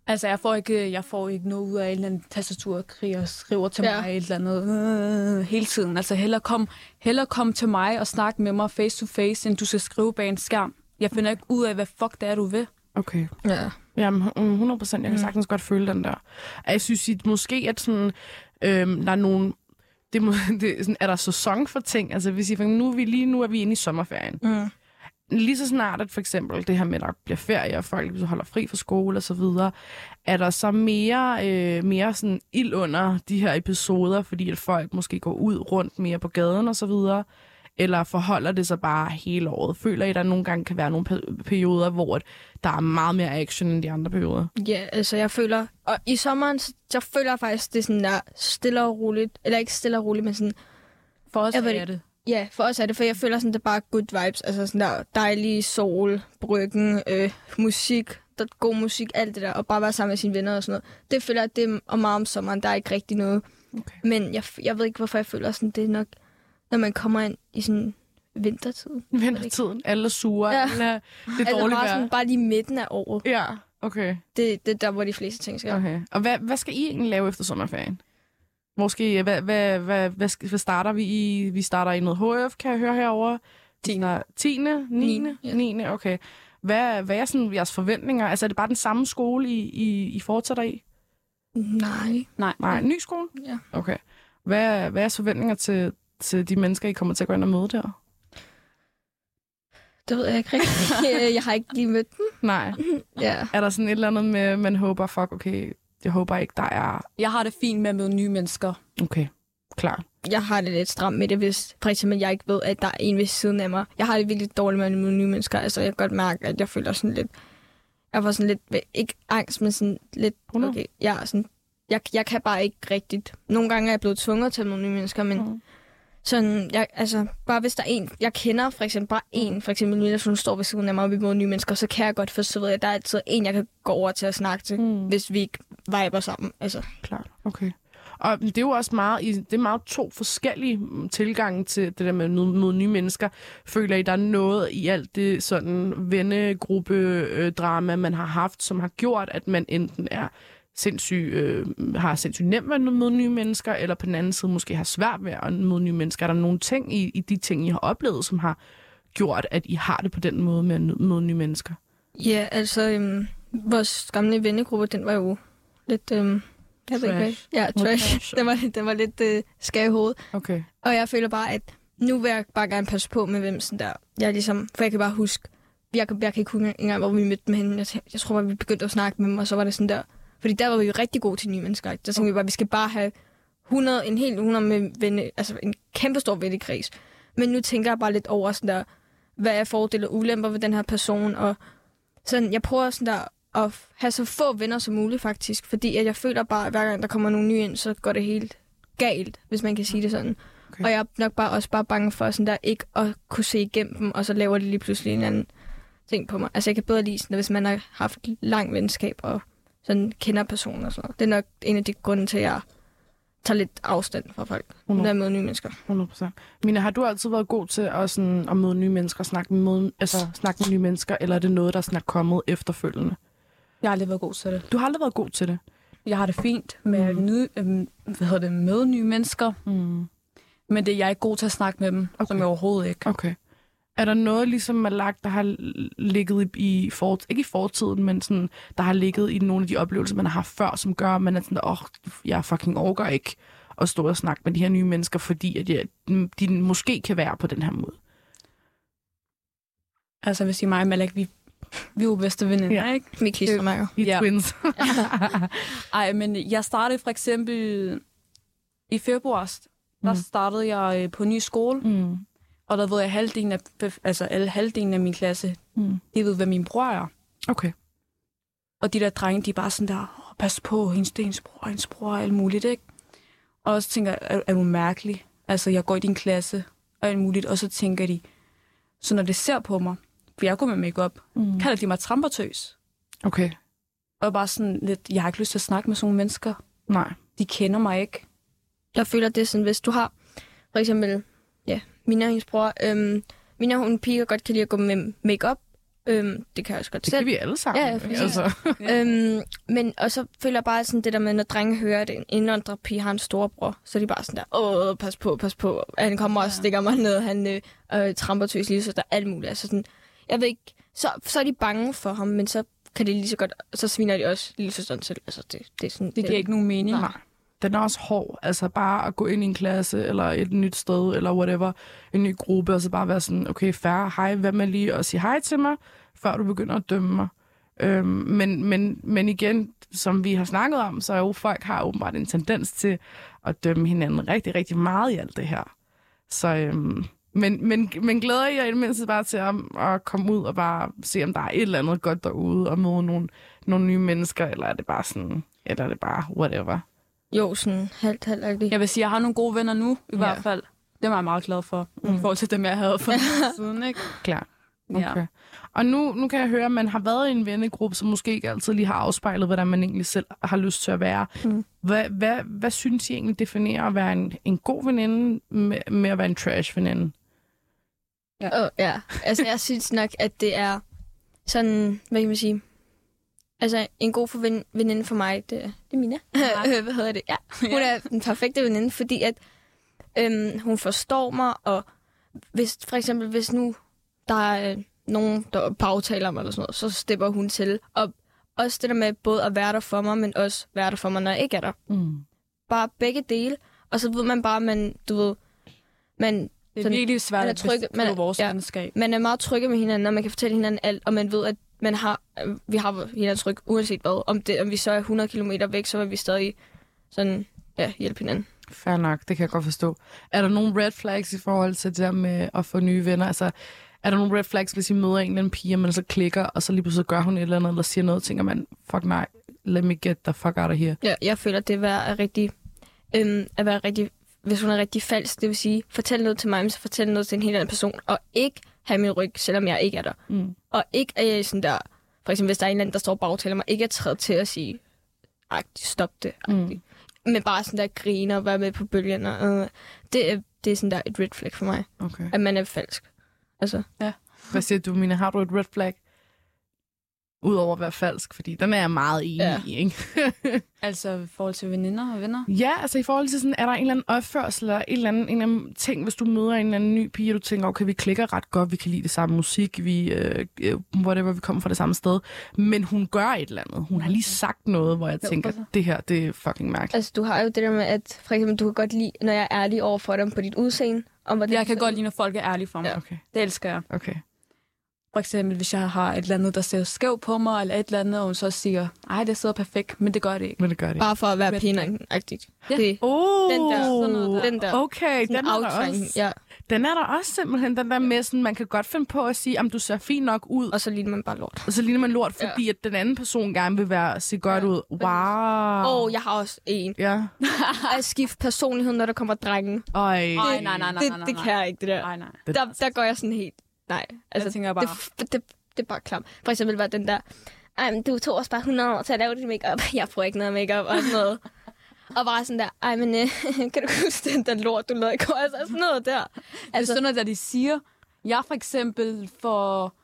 Altså, jeg får ikke, jeg får ikke noget ud af en eller anden tastaturkrig og skriver til Ja. mig et eller andet øh, hele tiden. Altså, hellere kom, hellere kom til mig og snak med mig face to face, end du skal skrive bag en skærm. Jeg finder ikke ud af, hvad fuck det er, du vil. Okay. Ja. Jamen, mm, 100 procent. Jeg kan Mm. sagtens godt føle den der. Jeg synes at måske, at sådan, øhm, der er nogle... Det, må, det, er sådan, er der sæson for ting? Altså, hvis I, for nu er vi lige nu er vi inde i sommerferien. Mm. Lige så snart, at for eksempel det her med, at der bliver ferie, og folk ligesom holder fri fra skole og så videre, er der så mere, øh, mere sådan ild under de her episoder, fordi at folk måske går ud rundt mere på gaden og så videre, eller forholder det sig bare hele året? Føler I, at der nogle gange kan være nogle pe- perioder, hvor at der er meget mere action end de andre perioder? Ja, altså jeg føler... Og i sommeren, så, føler jeg faktisk, det er sådan der stille og roligt. Eller ikke stille og roligt, men sådan... For os Jeg er det det. Ja, for os er det, for jeg føler sådan, det er bare good vibes. Altså sådan der dejlig sol, bryggen, øh, musik, der, god musik, alt det der. Og bare være sammen med sine venner og sådan noget. Det føler jeg, det er og meget om sommeren. Der er ikke rigtig noget. Okay. Men jeg, jeg ved ikke, hvorfor jeg føler sådan, det er nok, når man kommer ind i sådan vintertid. Vintertiden, alle er sure, Ja. alle er, det er Altså dårligt bare, vejr. sådan, bare lige midten af året. Ja, okay. Det, det er der, hvor de fleste ting skal. okay. Og hvad, hvad skal I egentlig lave efter sommerferien? Skal I, hvad, hvad, hvad, hvad, hvad starter vi i? Vi starter i noget HF, kan jeg høre herover. 10. 10. 9. 9. ja. 9. Okay. Hvad, hvad er sådan jeres forventninger? Altså er det bare den samme skole, I, I, I fortsætter i? Nej. Nej. Nej, ny skole? Ja. Okay. Hvad, hvad er jeres forventninger til, til de mennesker, I kommer til at gå ind og møde der? Det ved jeg ikke rigtigt. jeg har ikke lige mødt dem. Nej. Ja. Er der sådan et eller andet med, man håber, fuck, okay, jeg håber ikke, der er... Jeg har det fint med at møde nye mennesker. Okay, klar. Jeg har det lidt stramt med det, hvis for eksempel jeg ikke ved, at der er en ved siden af mig. Jeg har det virkelig dårligt med at møde nye mennesker. Altså, jeg kan godt mærke, at jeg føler sådan lidt... Jeg får sådan lidt... Ikke angst, men sådan lidt... 100? Okay, jeg, er sådan, jeg, jeg kan bare ikke rigtigt. Nogle gange er jeg blevet tvunget til at møde nye mennesker, men Mm. Sådan... Jeg, altså, bare hvis der er en... Jeg kender for eksempel bare en, for eksempel Lilla, som står ved siden af mig, og vi møder nye mennesker, så kan jeg godt forstå, at der er altid en, jeg kan gå over til at snakke til, Mm. hvis vi ikke viber sammen. Altså, Klart, okay. Og det er jo også meget, det er meget to forskellige mm, tilgange til det der med at møde møde nye mennesker. Føler I, der er noget i alt det sådan vennegruppe-drama, man har haft, som har gjort, at man enten er sindssygt, øh, har sindssygt nemt med at møde nye mennesker, eller på den anden side måske har svært ved at møde nye mennesker. Er der nogle ting i, i de ting, I har oplevet, som har gjort, at I har det på den måde med at møde nye mennesker? Ja, altså, øhm, vores gamle vennegruppe, den var jo lidt, øhm, jeg ved ikke hvad. Ja, trash. trash, den, var, den var lidt øh, skæv i hovedet. Okay. Og jeg føler bare, at nu vil jeg bare gerne passe på med, hvem sådan der, jeg ligesom, for jeg kan bare huske, jeg kan, jeg kan ikke huske engang, hvor vi mødte med hende. Jeg, jeg tror bare, vi begyndte at snakke med dem, og så var det sådan der, fordi der var vi jo rigtig gode til nye mennesker. Der tænkte vi bare, vi skal bare have 100, en helt 100 med venne, altså en kæmpe stor vennekreds. Men nu tænker jeg bare lidt over sådan der, hvad er fordele og ulemper ved den her person, og sådan, jeg prøver sådan der at have så få venner som muligt faktisk, fordi at jeg føler bare, at hver gang der kommer nogen nye ind, så går det helt galt, hvis man kan sige det sådan. Okay. Okay. Og jeg er nok bare også bare bange for sådan der ikke at kunne se igennem dem, og så laver de lige pludselig en anden ting på mig. Altså jeg kan bedre lide sådan, hvis man har haft lang venskab og sådan kender personen og sådan noget. Det er nok en af de grunde til, at jeg tager lidt afstand fra folk, når 100%. jeg møder nye mennesker. 100%. Mina, har du altid været god til at, sådan, at møde nye mennesker, snakke med, altså, snakke med nye mennesker, eller er det noget, der sådan er kommet efterfølgende? Jeg har aldrig været god til det. Du har aldrig været god til det. Jeg har det fint med, Mm. nye, øhm, hvad hedder det, med nye mennesker, Mm. men det, jeg er ikke god til at snakke med dem, okay. som jeg overhovedet ikke. Okay. Er der noget, ligesom er lagt, der har ligget i, i for, ikke i fortiden, men sådan, der har ligget i nogle af de oplevelser, man har haft før, som gør, at man er sådan, åh, oh, jeg fucking overgår ikke at stå og snakke med de her nye mennesker, fordi at jeg, de måske kan være på den her måde. Altså, hvis I mig og Malak, vi, vi er jo bedste veninder, Ja. ja. ikke? Vi klistermærker. Vi er Ja. twins. Ej, men jeg startede for eksempel i februar, der Mm. startede jeg øh, på en ny skole, mm. Og der ved jeg halvdelen af, altså alle halvdelen af min klasse, Mm. de ved, hvad min bror er. Okay. Og de der drenge, de er bare sådan der, oh, pas på, hendes, det er hendes bror, hendes bror, og alt muligt, ikke? Og så tænker jeg, er, er du mærkelig? Altså, jeg går i din klasse, og alt muligt. Og så tænker de, så når det ser på mig, for jeg går med makeup, Mm. kalder de mig trampertøs. Okay. Og bare sådan lidt, jeg har ikke lyst til at snakke med sådan nogle mennesker. Nej. De kender mig ikke. Jeg føler, det er sådan, hvis du har, for eksempel, ja, Mina og hendes bror, øhm, Mina, hun piger godt kan lide at gå med makeup. Øhm, det kan jeg også godt Det selv. kan vi alle sammen. Ja, ja, altså. Øhm, men, og så føler jeg bare sådan det der med, når drenge hører, at en indvandrerpige har en storebror, så er de bare sådan der, åh, pas på, pas på. Han kommer og stikker mig ned, han øh, øh, tramper tøs lige så der er alt muligt. Altså sådan, jeg ved ikke, så, så er de bange for ham, men så kan de lige så godt, så sviner de også lige så sådan til. Altså det, det er sådan, Det giver ikke nogen mening. Nej. Den er også hård. Altså bare at gå ind i en klasse, eller et nyt sted, eller whatever, en ny gruppe, og så bare være sådan, okay, færre, hej, hvad med lige at sige hej til mig, før du begynder at dømme mig. Øhm, men, men, men igen, som vi har snakket om, så er jo folk har åbenbart en tendens til at dømme hinanden rigtig, rigtig meget i alt det her. Så, øhm, men, men, men glæder jeg i det mindste bare til at, at komme ud og bare se, om der er et eller andet godt derude, og møde nogle, nogle nye mennesker, eller er det bare sådan, eller er det bare whatever. Jo, sådan halvt, halvt agtigt. Jeg vil sige, jeg har nogle gode venner nu, i Ja. hvert fald. Det var jeg meget glad for, mm. i forhold til dem, jeg havde for siden, ikke? Klar. Ja. Okay. Og nu, nu kan jeg høre, at man har været i en vennegruppe, som måske ikke altid lige har afspejlet, hvordan man egentlig selv har lyst til at være. Mm. Hvad, hvad, hvad synes I egentlig definerer at være en, en god veninde med, med at være en trash-veninde? Oh, ja, altså jeg synes nok, at det er sådan, hvad kan man sige, altså en god for ven, veninde for mig, det, det er Mina. Ja. hvad hedder det? Ja, hun er den perfekte veninde, fordi at øhm, hun forstår mig, og hvis for eksempel, hvis nu der er øh, nogen, der bagtaler mig eller sådan noget, så stepper hun til. Og også det der med både at være der for mig, men også være der for mig, når jeg ikke er der. Mm. Bare begge dele, og så ved man bare, man, du ved, man Det er Sådan, virkelig svært man er at tryg- man er- beskrive vores ja. venskab. man er meget trygge med hinanden, og man kan fortælle hinanden alt, og man ved, at man har, øh, vi har hinandens tryg, uanset hvad. Om, det, om vi så er 100 km væk, så vil vi stadig sådan, ja, hjælpe hinanden. Fair nok, det kan jeg godt forstå. Er der nogle red flags i forhold til det der med at få nye venner? Altså, er der nogle red flags, hvis I møder en eller anden pige, og man så klikker, og så lige pludselig gør hun et eller andet, eller siger noget, tænker man, fuck nej, let me get the fuck out of here. Ja, jeg føler, det er rigtig, øhm, at være rigtig, hvis hun er rigtig falsk, det vil sige, fortæl noget til mig, men så fortæl noget til en helt anden person, og ikke have min ryg, selvom jeg ikke er der. Mm. Og ikke at jeg er sådan der, for eksempel hvis der er en eller anden, der står og bagtaler mig, ikke at træde til at sige, agtigt, stop det. Mm. Men bare sådan der griner og være med på bølgen. Og, øh, det, er, det er sådan der et red flag for mig, Okay. at man er falsk. Altså, Hvad siger du, Mina? Har du et red flag? Udover at være falsk, fordi den er jeg meget enig Ja. i, ikke? Altså i forhold til veninder og venner. Ja, altså i forhold til sådan, er der en eller anden opførsel, eller en eller anden, en eller anden ting, hvis du møder en eller anden ny pige, og du tænker, okay, vi klikker ret godt, vi kan lide det samme musik, vi, øh, øh, whatever, vi kommer fra det samme sted, men hun gør et eller andet. Hun har lige sagt noget, hvor jeg Jo, tænker, altså. det her, det er fucking mærkeligt. altså, du har jo det der med, at for eksempel, du kan godt lide, når jeg er ærlig over for dem på dit udseende. Om, hvordan Jeg kan godt lide, når folk er ærlige for mig. Ja. Okay, Det elsker jeg. okay. For eksempel, hvis jeg har et eller andet, der ser skævt på mig, eller et eller andet, og hun så siger, ej, det sidder perfekt, men det gør det ikke. Men det gør det. Bare for at være pæn-agtigt. Ja. Det, Oh, Den der, sådan noget der. den der. Okay, den er, der også, ja. den er der også simpelthen, den der med, sådan, man kan godt finde på at sige, om du ser fint nok ud, Og så ligner man bare lort. og så ligner man lort, Ja. fordi at den anden person gerne vil være, se godt Ja, ud. Wow. Og jeg har også en. Ja. At skifte personlighed, når der kommer drenge. Øj. Ej, nej, nej, nej, det, nej, nej, det nej. kan jeg ikke, det der. Nej, nej. Det- Der, der går jeg sådan helt... Nej, altså, tænker bare- Det, det, det er bare klam. For eksempel var den der... Ej, men du tog også bare 100 år til at lave dit makeup. Jeg får ikke noget makeup og sådan noget. Og bare sådan der, ej, men øh, kan du huske den der lort, du lavede i går? Altså sådan noget der. Altså, det er sådan noget, der de siger. Jeg for eksempel for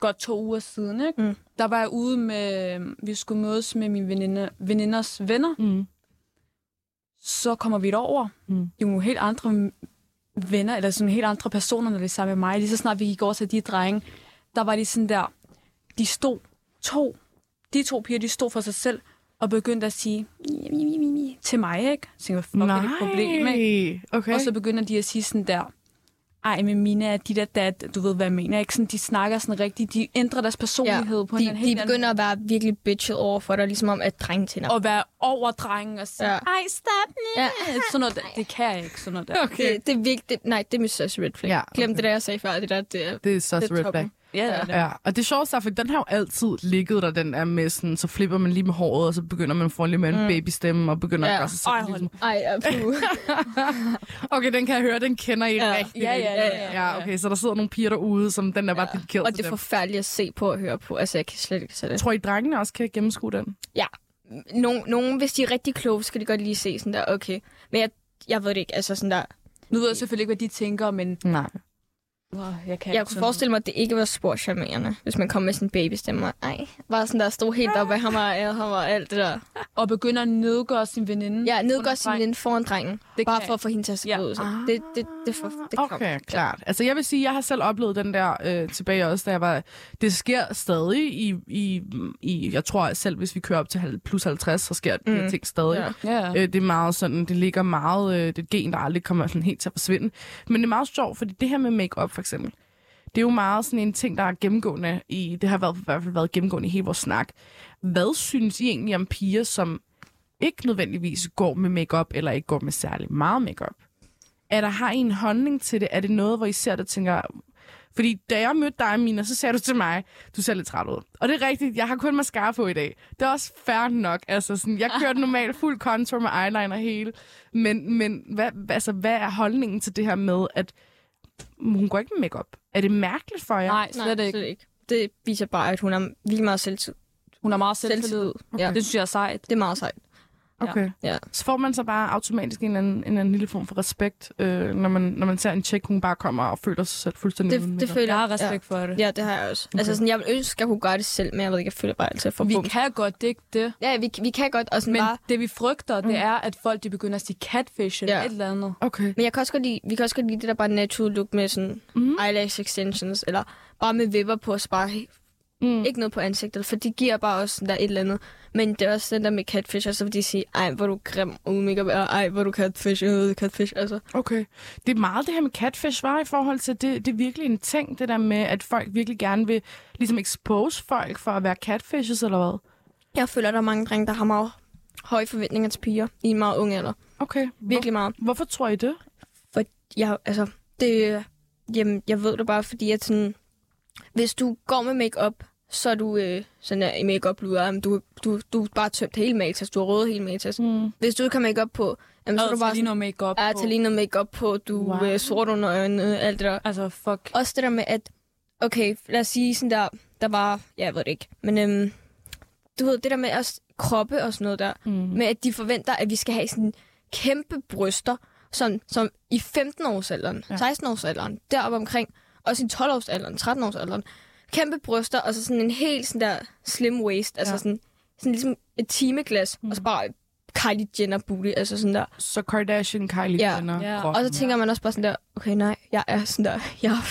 godt to uger siden, ikke? Mm. der var jeg ude med, vi skulle mødes med mine veninde, veninders venner. Mm. Så kommer vi over. Mm. Det er jo nogle helt andre venner, eller sådan helt andre personer, når det er sammen med mig. Lige så snart vi gik over til de drenge, der var de sådan der, de stod to, de to piger, de stod for sig selv, og begyndte at sige til mig, ikke? Så tænkte, jeg, fuck, er det et problem, ikke? Okay. Og så begynder de at sige sådan der, ej, men mine er de der dat, du ved, hvad jeg mener, ikke? Sådan, de snakker sådan rigtigt, de ændrer deres personlighed ja, på en de, helt de begynder at være virkelig bitchet over for dig, ligesom om at drenge til Og være over drengen og sige, Ja. ej, stop Ja. ja. Sådan noget, der, det kan jeg ikke, sådan noget der. Okay. Det, det er virkelig, det, nej, det er min største red flag. Ja, okay. Glem det der, jeg sagde før. Det der, det er, Det er er red toppen. flag. Ja, ja. Ja, og det sjoveste er, for den har jo altid ligget der, den er med sådan, så flipper man lige med håret, og så begynder man at få lige med en Mm. babystemme, og begynder Ja. at gøre sig selv. Ej, Ligesom. Ej, ja. Okay, den kan jeg høre, den kender I Ja. rigtig. Ja, ja, ja, ja, ja. ja. okay, så der sidder nogle piger derude, som den er bare Ja. dedikeret Og det er forfærdeligt at se på og høre på. Altså, jeg kan slet ikke se det. Tror I, drengene også kan gennemskue den? Nogen, nogen, hvis de er rigtig kloge, så kan de godt lige se sådan der, okay. Men jeg, jeg ved det ikke, altså sådan der. Nu ved jeg selvfølgelig ikke, hvad de tænker, men Nej. Oh, jeg kan Jeg kunne forestille mig, at det ikke var spor charmerende, hvis man kom med sin babystemme. og, Ej, bare sådan der stod helt oppe af ham og ham og alt det der. Og begynder at nedgøre sin veninde. Ja, nedgør under sin veninde foran drengen. Det Bare kan for at få hende til at se Ja. ud. Så Ah. Det, det, det, for, det. Okay, klart. Altså, jeg vil sige, jeg har selv oplevet den der øh, tilbage også, da jeg var... Det sker stadig i, i, i... Jeg tror at selv, hvis vi kører op til halv- plus 50, så sker de her Mm. ting stadig. Ja. Ja. Øh, det er meget sådan, det ligger meget, øh, det er et gen, der aldrig kommer sådan helt til at forsvinde. Men det er meget sjovt, fordi det her med make-up for eksempel, det er jo meget sådan en ting, der er gennemgående i, det har været, i hvert fald været gennemgående i hele vores snak. Hvad synes I egentlig om piger, som ikke nødvendigvis går med makeup eller ikke går med særlig meget makeup? Er der har I en holdning til det? Er det noget, hvor I ser det og tænker... Fordi da jeg mødte dig, Mina, så sagde du til mig, du ser lidt træt ud. Og det er rigtigt, jeg har kun mascara på i dag. Det er også fair nok. Altså, sådan, jeg kører normalt fuld contour med eyeliner hele. Men, men hvad, altså, hvad er holdningen til det her med, at hun går ikke med makeup? Er det mærkeligt for jer? Nej, slet Nej, ikke. slet ikke. Det viser bare, at hun har virkelig meget selvtid. Hun er meget selvtillid. selvtillid. Ja, Det synes jeg er sejt. det er meget sejt. Okay. Ja. Så får man så bare automatisk en eller anden, en eller anden lille form for respekt, øh, når, man, når man ser en tjek, hun bare kommer og føler sig selv fuldstændig Det, det føler Jeg har respekt for det. Ja, det har jeg også. Okay. Okay. Altså, sådan, jeg vil ønske, at kunne gøre det selv, men jeg ved ikke, jeg føler bare altid, får Vi bum. kan godt, det ikke det. Ja, vi, vi kan godt, og sådan Men bare... det vi frygter, det Mm. er, at folk de begynder at sige catfish eller Ja. et eller andet. Okay. Men jeg kan også godt lide, vi kan også godt lide det der bare natural look med sådan Mm. eyelash extensions, eller bare med vipper på, så bare Mm. ikke noget på ansigtet, for det giver bare også sådan der et eller andet. Men det er også den der med catfish, altså de siger, ej, hvor du grim uden makeup, og ej, hvor du catfish, øh, catfish, altså. Okay. Det er meget det her med catfish, var i forhold til, det, det er virkelig en ting, det der med, at folk virkelig gerne vil ligesom expose folk for at være catfishes, eller hvad? Jeg føler, der er mange drenge, der har meget høje forventninger til piger i en meget ung alder. Okay. Virkelig meget. Hvor, hvorfor tror I det? For jeg, altså, det, jamen, jeg ved det bare, fordi at sådan, hvis du går med makeup, så er du øh, sådan der, i makeup luder, du, du, du er bare tømt hele matas, du har røget hele matas. Mm. Hvis du ikke har makeup på, jamen, så er du bare lige sådan, noget makeup ja, på. tage lige noget makeup på, du Wow. wow. øh, sort under øjnene, alt det der. Altså, fuck. Også det der med, at, okay, lad os sige sådan der, der var, ja, jeg ved det ikke, men øhm, du ved, det der med at kroppe og sådan noget der, Mm. med at de forventer, at vi skal have sådan kæmpe bryster, som, som i 15-årsalderen, Ja. ja. 16-årsalderen, deroppe omkring, også i 12-årsalderen, 13-årsalderen, kæmpe bryster, og så sådan en helt sådan der slim waist, altså Ja. sådan, sådan ligesom et timeglas, Mm. mm. og så bare Kylie Jenner booty, altså sådan der. Så Kardashian, Kylie Ja. Jenner, Ja. kroppen. Og så tænker man også bare sådan der, okay, nej, jeg er sådan der, jeg er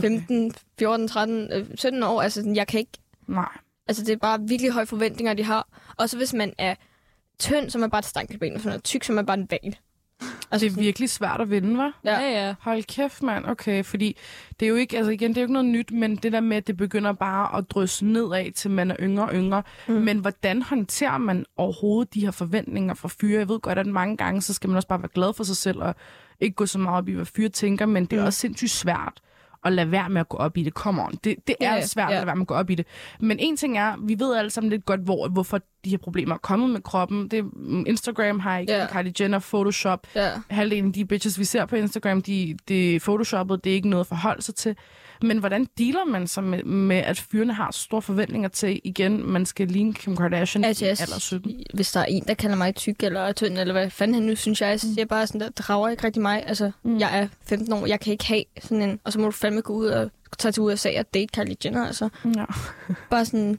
15, 14, 13, øh, 17 år, altså sådan, jeg kan ikke, Nej. altså det er bare virkelig høje forventninger, de har. Og så hvis man er tynd, så er man bare et stankelben, og man er tyk, så er man bare en val. Altså, Det er virkelig svært at vinde, var? Ja. Ja, ja. Hold kæft, mand. Okay, fordi det er jo ikke, altså igen, det er jo ikke noget nyt, men det der med, at det begynder bare at drysse nedad, til man er yngre og yngre. Mm. Men hvordan håndterer man overhovedet de her forventninger fra fyre? Jeg ved godt, at mange gange, så skal man også bare være glad for sig selv, og ikke gå så meget op i, hvad fyre tænker, men det er Mm. også sindssygt svært at lade være med at gå op i det. Come on. Det, det er Ja, yeah, svært ja. at lade være med at gå op i det. Men en ting er, vi ved alle sammen lidt godt, hvor, hvorfor de her problemer er kommet med kroppen. Det, mm, Instagram har ikke yeah. Kylie Jenner, Photoshop. Ja. Halvdelen af de bitches, vi ser på Instagram, de, de er photoshoppet. Det er ikke noget at forholde sig til. Men hvordan dealer man så med, med at fyrene har store forventninger til, igen, man skal ligne Kim Kardashian Altså, i jeg, alder 17? hvis der er en, der kalder mig tyk eller tynd, eller hvad fanden han nu synes jeg, så siger jeg bare sådan, der drager ikke rigtig mig. Altså, Mm. mm. jeg er 15 år, jeg kan ikke have sådan en, og så må du fandme gå ud og tage til USA og date Kylie Jenner, altså. Ja, Bare sådan,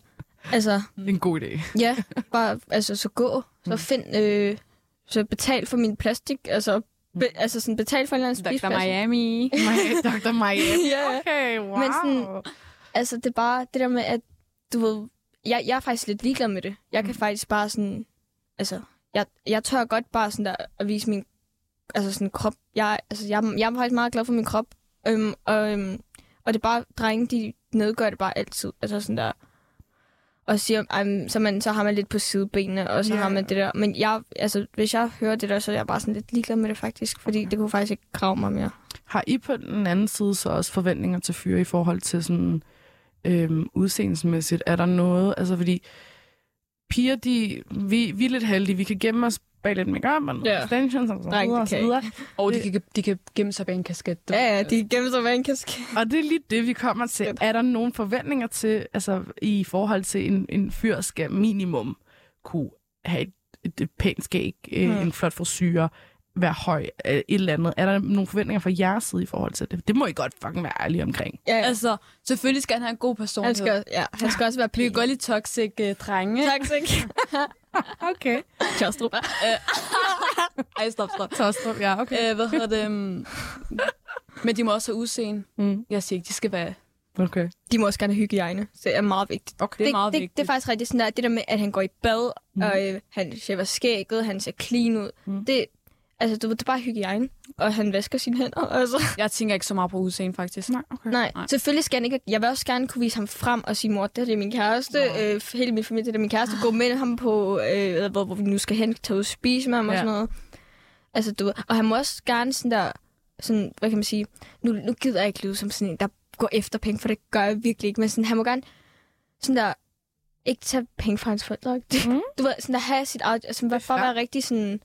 altså, det er en god idé. ja, bare, altså, så gå, så find, øh, så betal for min plastik, altså, be, altså sådan betal for en eller anden Dr. spiseplads. Miami. My, Dr. Miami. Ja. Okay, wow. Men sådan- Altså, det er bare det der med, at du ved, jeg, jeg er faktisk lidt ligeglad med det. Jeg kan faktisk bare sådan, altså, jeg, jeg tør godt bare sådan der at vise min, altså sådan krop. Jeg, altså, jeg, jeg er faktisk meget glad for min krop. Øhm, og, øhm, og det er bare, drenge, de nedgør det bare altid. Altså sådan der, og siger, ej, så, man, så har man lidt på sidebenene, og så Ja. har man det der. Men jeg, altså, hvis jeg hører det der, så er jeg bare sådan lidt ligeglad med det faktisk, fordi det kunne faktisk ikke grave mig mere. Har I på den anden side så også forventninger til fyre i forhold til sådan øhm, udseendelsmæssigt? Er der noget, altså fordi piger, de, vi, vi er lidt heldige, vi kan gemme os bag lidt make-up og nogle Ja. extensions og så Nej, videre, det og så kan videre. Og de Det- kan, de kan gemme sig bag en kasket. Ja, ja, de gemmer sig bag en kasket. Og det er lige det, vi kommer til. Er der nogle forventninger til, altså i forhold til en, en fyr skal minimum kunne have et, et, et pænt skæg, mm. Mm. en flot frisyr, være høj, øh, et eller andet. Er der nogle forventninger fra jeres side i forhold til det? Det må I godt fucking være ærlige omkring. Ja, altså, Altså, selvfølgelig skal han have en god han personlighed. skal, ja, han skal også være Vi pæn. kan godt lide toxic uh, drenge. Toxic. Okay. Kjærstrup. Ej, stop, stop. Tostrup, ja, okay. Uh, hvad hedder det? Um... Men de må også have udseende. Mm. Jeg siger ikke, de skal være... Okay. De må også gerne have hygiejne. Så det er meget vigtigt. Okay. Det er meget det, vigtigt. det, er faktisk rigtigt sådan der, det der med, at han går i bad, Mm. mm. og øh, han shaver skægget, han ser clean ud. Mm. Mm. Det, altså, du, ved, det er bare hygiejne. Og han vasker sine hænder. Altså. Jeg tænker ikke så meget på udseende, faktisk. Nej, okay. Nej, Nej. selvfølgelig skal han ikke. Jeg vil også gerne kunne vise ham frem og sige, mor, det her er min kæreste. Øh, hele min familie, det er min kæreste. Gå med ham på, øh, hvor, hvor vi nu skal hen, tage ud og spise med ham og Ja. sådan noget. Altså, du og han må også gerne sådan der, sådan, hvad kan man sige, nu, nu gider jeg ikke lyde som sådan en, der går efter penge, for det gør jeg virkelig ikke, men sådan, han må gerne sådan der, ikke tage penge fra hans forældre. Mm. Du ved, sådan der have sit eget, altså bare, bare være rigtig sådan,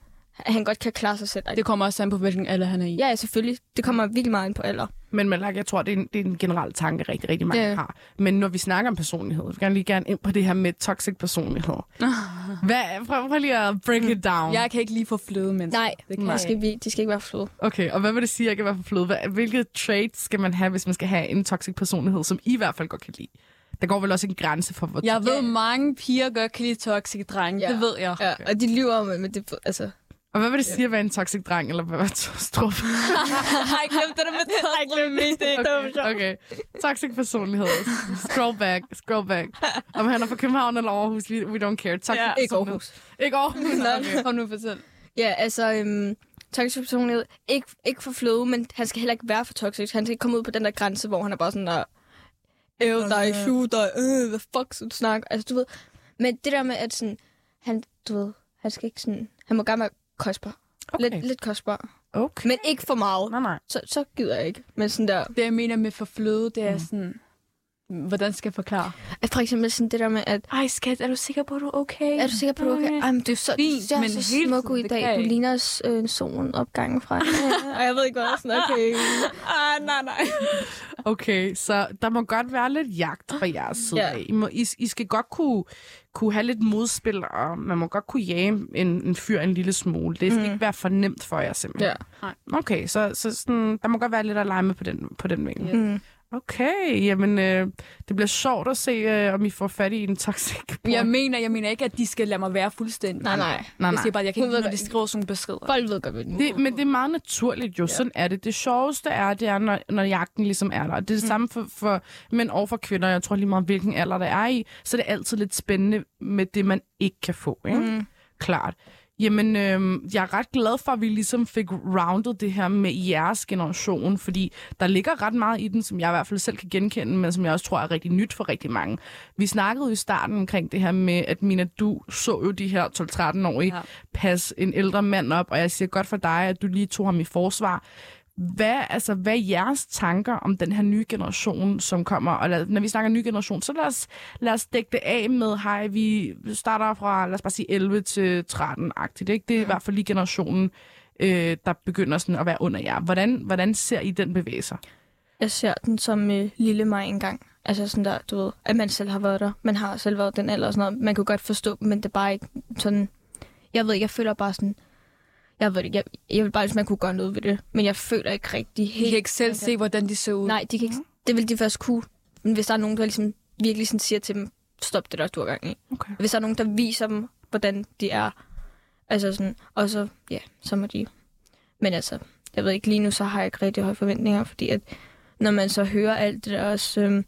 at han godt kan klare sig selv. Det kommer også an på, hvilken alder han er i. Ja, ja, selvfølgelig. Det kommer virkelig meget ind på alder. Men Malak, jeg tror, det er, en, det er en generel tanke, rigtig, rigtig mange Det- har. Men når vi snakker om personlighed, vi vil gerne lige gerne ind på det her med toxic personlighed. Hvad, prøv, prøv lige at break it down. Jeg kan ikke lige få fløde mennesker. Nej, det kan de jeg skal, vi, de skal ikke være flåde. Okay, og hvad vil det sige, at jeg kan være for fløde? Hvilke traits skal man have, hvis man skal have en toxic personlighed, som I i hvert fald godt kan lide? Der går vel også en grænse for, hvor... Jeg ved, Ja. mange piger godt kan lide toxic drenge. Ja. Det ved jeg. Ja, og de lyver om, men det, altså... Og hvad vil det sige at være en toxic dreng, eller hvad var Tostrup? Har I glemt det der med toxic? det, Okay, okay. Toxic personlighed. Scroll back, scroll back. Om han er fra København eller Aarhus, we, we don't care. Toxic Ja. Ikke. Aarhus. Ikke Aarhus? Okay. Kom nu, fortæl. Ja, altså, øhm, toxic personlighed. Ikke, ikke for flåde, men han skal heller ikke være for toxic. Han skal ikke komme ud på den der grænse, hvor han er bare sådan der... Æv dig, shoot dig, øh, hvad fuck skal du snakke? Altså, du ved... Men det der med, at sådan... Han, du ved, han skal ikke sådan... Han må gerne være kostbar. Okay. Lidt, lidt kostbar. okay. Men ikke for meget. Nej, nej. Så, så gider jeg ikke. Men sådan der... Det, jeg mener med for fløde, det er sådan... Hvordan skal jeg forklare? At for eksempel sådan det der med, at Ej, skat, er du sikker på, at du er okay? Er du sikker på, at du okay? Ej, men du er så, Fint, du er men så smuk ud i dag. Du ligner øh, solen opgangen fra. Ej, jeg ved ikke hvad. Sådan, okay. Ah, nej, nej. Okay, så der må godt være lidt jagt fra jeres side Ja. af. I, må, I, I skal godt kunne, kunne have lidt modspil, og man må godt kunne jage en, en fyr en lille smule. Det skal mm. ikke være for nemt for jer simpelthen. Ja. Okay, så, så sådan, der må godt være lidt at lege med på den, på den vinkel. Ja. Mm. Okay, jamen øh, det bliver sjovt at se, øh, om I får fat i en toxic porn. Jeg mener, jeg mener ikke, at de skal lade mig være fuldstændig. Nej, nej. nej, Jeg nej. siger bare, at jeg kan ikke lide, når de skriver sådan beskeder. Folk ved godt, hvad det men det er meget naturligt jo, ja. sådan er det. Det sjoveste er, det er, når, når jagten ligesom er der. Det er det mm. samme for, for mænd og for kvinder. Jeg tror lige meget, hvilken alder det er i. Så er det altid lidt spændende med det, man ikke kan få. Ikke? Mm. Klart. Jamen, øh, jeg er ret glad for, at vi ligesom fik roundet det her med jeres generation, fordi der ligger ret meget i den, som jeg i hvert fald selv kan genkende, men som jeg også tror er rigtig nyt for rigtig mange. Vi snakkede jo i starten omkring det her med, at Mina, du så jo de her 12-13-årige Ja. ja. passe en ældre mand op, og jeg siger godt for dig, at du lige tog ham i forsvar. Hvad, altså, hvad er jeres tanker om den her nye generation, som kommer? Og lad, når vi snakker ny generation, så lad os, lad os dække det af med, hej, vi starter fra, lad os bare sige 11 til 13-agtigt. Ikke? Det er i hvert fald lige generationen, øh, der begynder sådan at være under jer. Hvordan, hvordan ser I den bevæge sig? Jeg ser den som øh, lille mig engang. Altså sådan der, du ved, at man selv har været der. Man har selv været den alder og sådan noget. Man kunne godt forstå, men det er bare ikke sådan... Jeg ved ikke, jeg føler bare sådan... Jeg ved ikke, jeg, jeg vil bare, hvis man kunne gøre noget ved det. Men jeg føler ikke rigtig De helt... kan ikke selv se, hvordan de ser ud. Nej, de kan ikke, det vil de først kunne. Men hvis der er nogen, der ligesom virkelig sådan siger til dem, stop det der, du har gang i. Okay. Hvis der er nogen, der viser dem, hvordan de er. Altså sådan, og så, ja, så må de... Men altså, jeg ved ikke, lige nu så har jeg ikke rigtig høje forventninger, fordi at når man så hører alt det der også, øhm,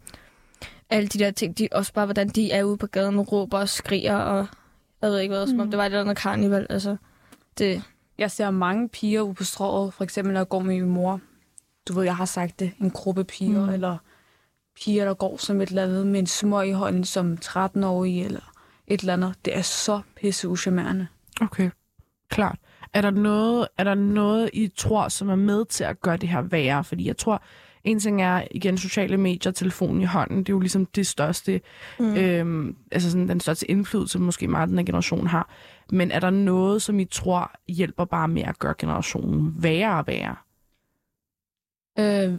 alle de der ting, de, også bare hvordan de er ude på gaden og råber og skriger, og jeg ved ikke hvad, som om det var et eller andet karnival, altså. Det, Jeg ser mange piger ude på strået, for eksempel når jeg går med min mor. Du ved, jeg har sagt det, en gruppe piger, Mm. eller piger, der går som et eller andet med en smør i hånden som 13-årige, eller et eller andet. Det er så pisse uschammerende. Okay, klart. Er der, noget, er der noget, I tror, som er med til at gøre det her værre? Fordi jeg tror, en ting er, igen, sociale medier, telefonen i hånden, det er jo ligesom det største, mm. øhm, altså sådan den største indflydelse, måske meget den her generation har. Men er der noget, som I tror hjælper bare med at gøre generationen værre og værre? Øh,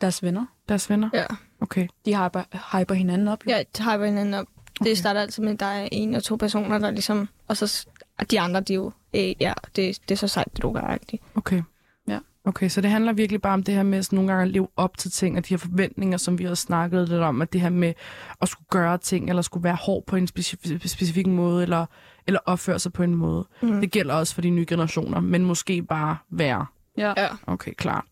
deres venner, Deres venner? ja. Okay. de hyper, hyper hinanden op. jo. Ja, det har hinanden op. Okay. Det starter altid med, at der er en og to personer, der ligesom... Og så de andre, de er jo... Øh, ja, det, det er så sejt, det du gør, ikke? Okay. Ja. Okay, så det handler virkelig bare om det her med sådan nogle gange at leve op til ting, og de her forventninger, som vi har snakket lidt om, at det her med at skulle gøre ting, eller skulle være hård på en specifik, specifik måde, eller, eller opføre sig på en måde. Mm. Det gælder også for de nye generationer, men måske bare være. Ja. Ja. Okay, klart.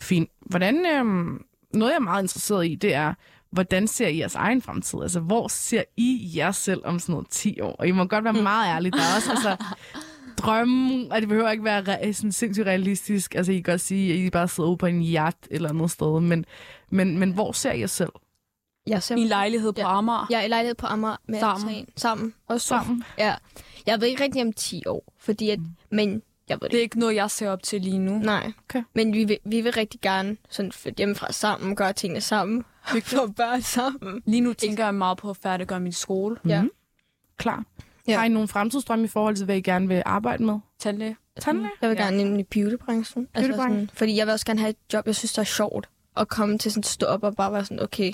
Fint. Hvordan, øhm, noget jeg er meget interesseret i, det er, hvordan ser I jeres egen fremtid? Altså, hvor ser I jer selv om sådan noget 10 år? Og I må godt være meget ærlige. Der er også altså, drømme, og det behøver ikke være re- sådan sindssygt realistisk. Altså, I kan godt sige, at I bare sidder ude på en yacht eller noget sted. Men, men, men hvor ser I jer selv? Jeg ser I en lejlighed på Ja. Amager. Jeg er i lejlighed på Amager med Sammen. altan. Sammen. Også Sammen? Ja. Jeg ved ikke rigtig om 10 år, fordi at, men jeg ved det Det er ikke noget, jeg ser op til lige nu. Nej. Okay. Men vi vil, vi vil rigtig gerne sådan flytte hjemmefra sammen, gøre tingene sammen, få børn sammen. Lige nu tænker jeg meget på at færdiggøre min skole. Ja. Mhm. Klar. Ja. Har I nogle fremtidsdrømme i forhold til, hvad I gerne vil arbejde med? Tandlæge. Tandlæge? Jeg vil Ja. gerne ind i beautybranchen. Altså Beautybranchen. sådan, fordi jeg vil også gerne have et job, jeg synes, der er sjovt. At komme til sådan stå op og bare være sådan, okay.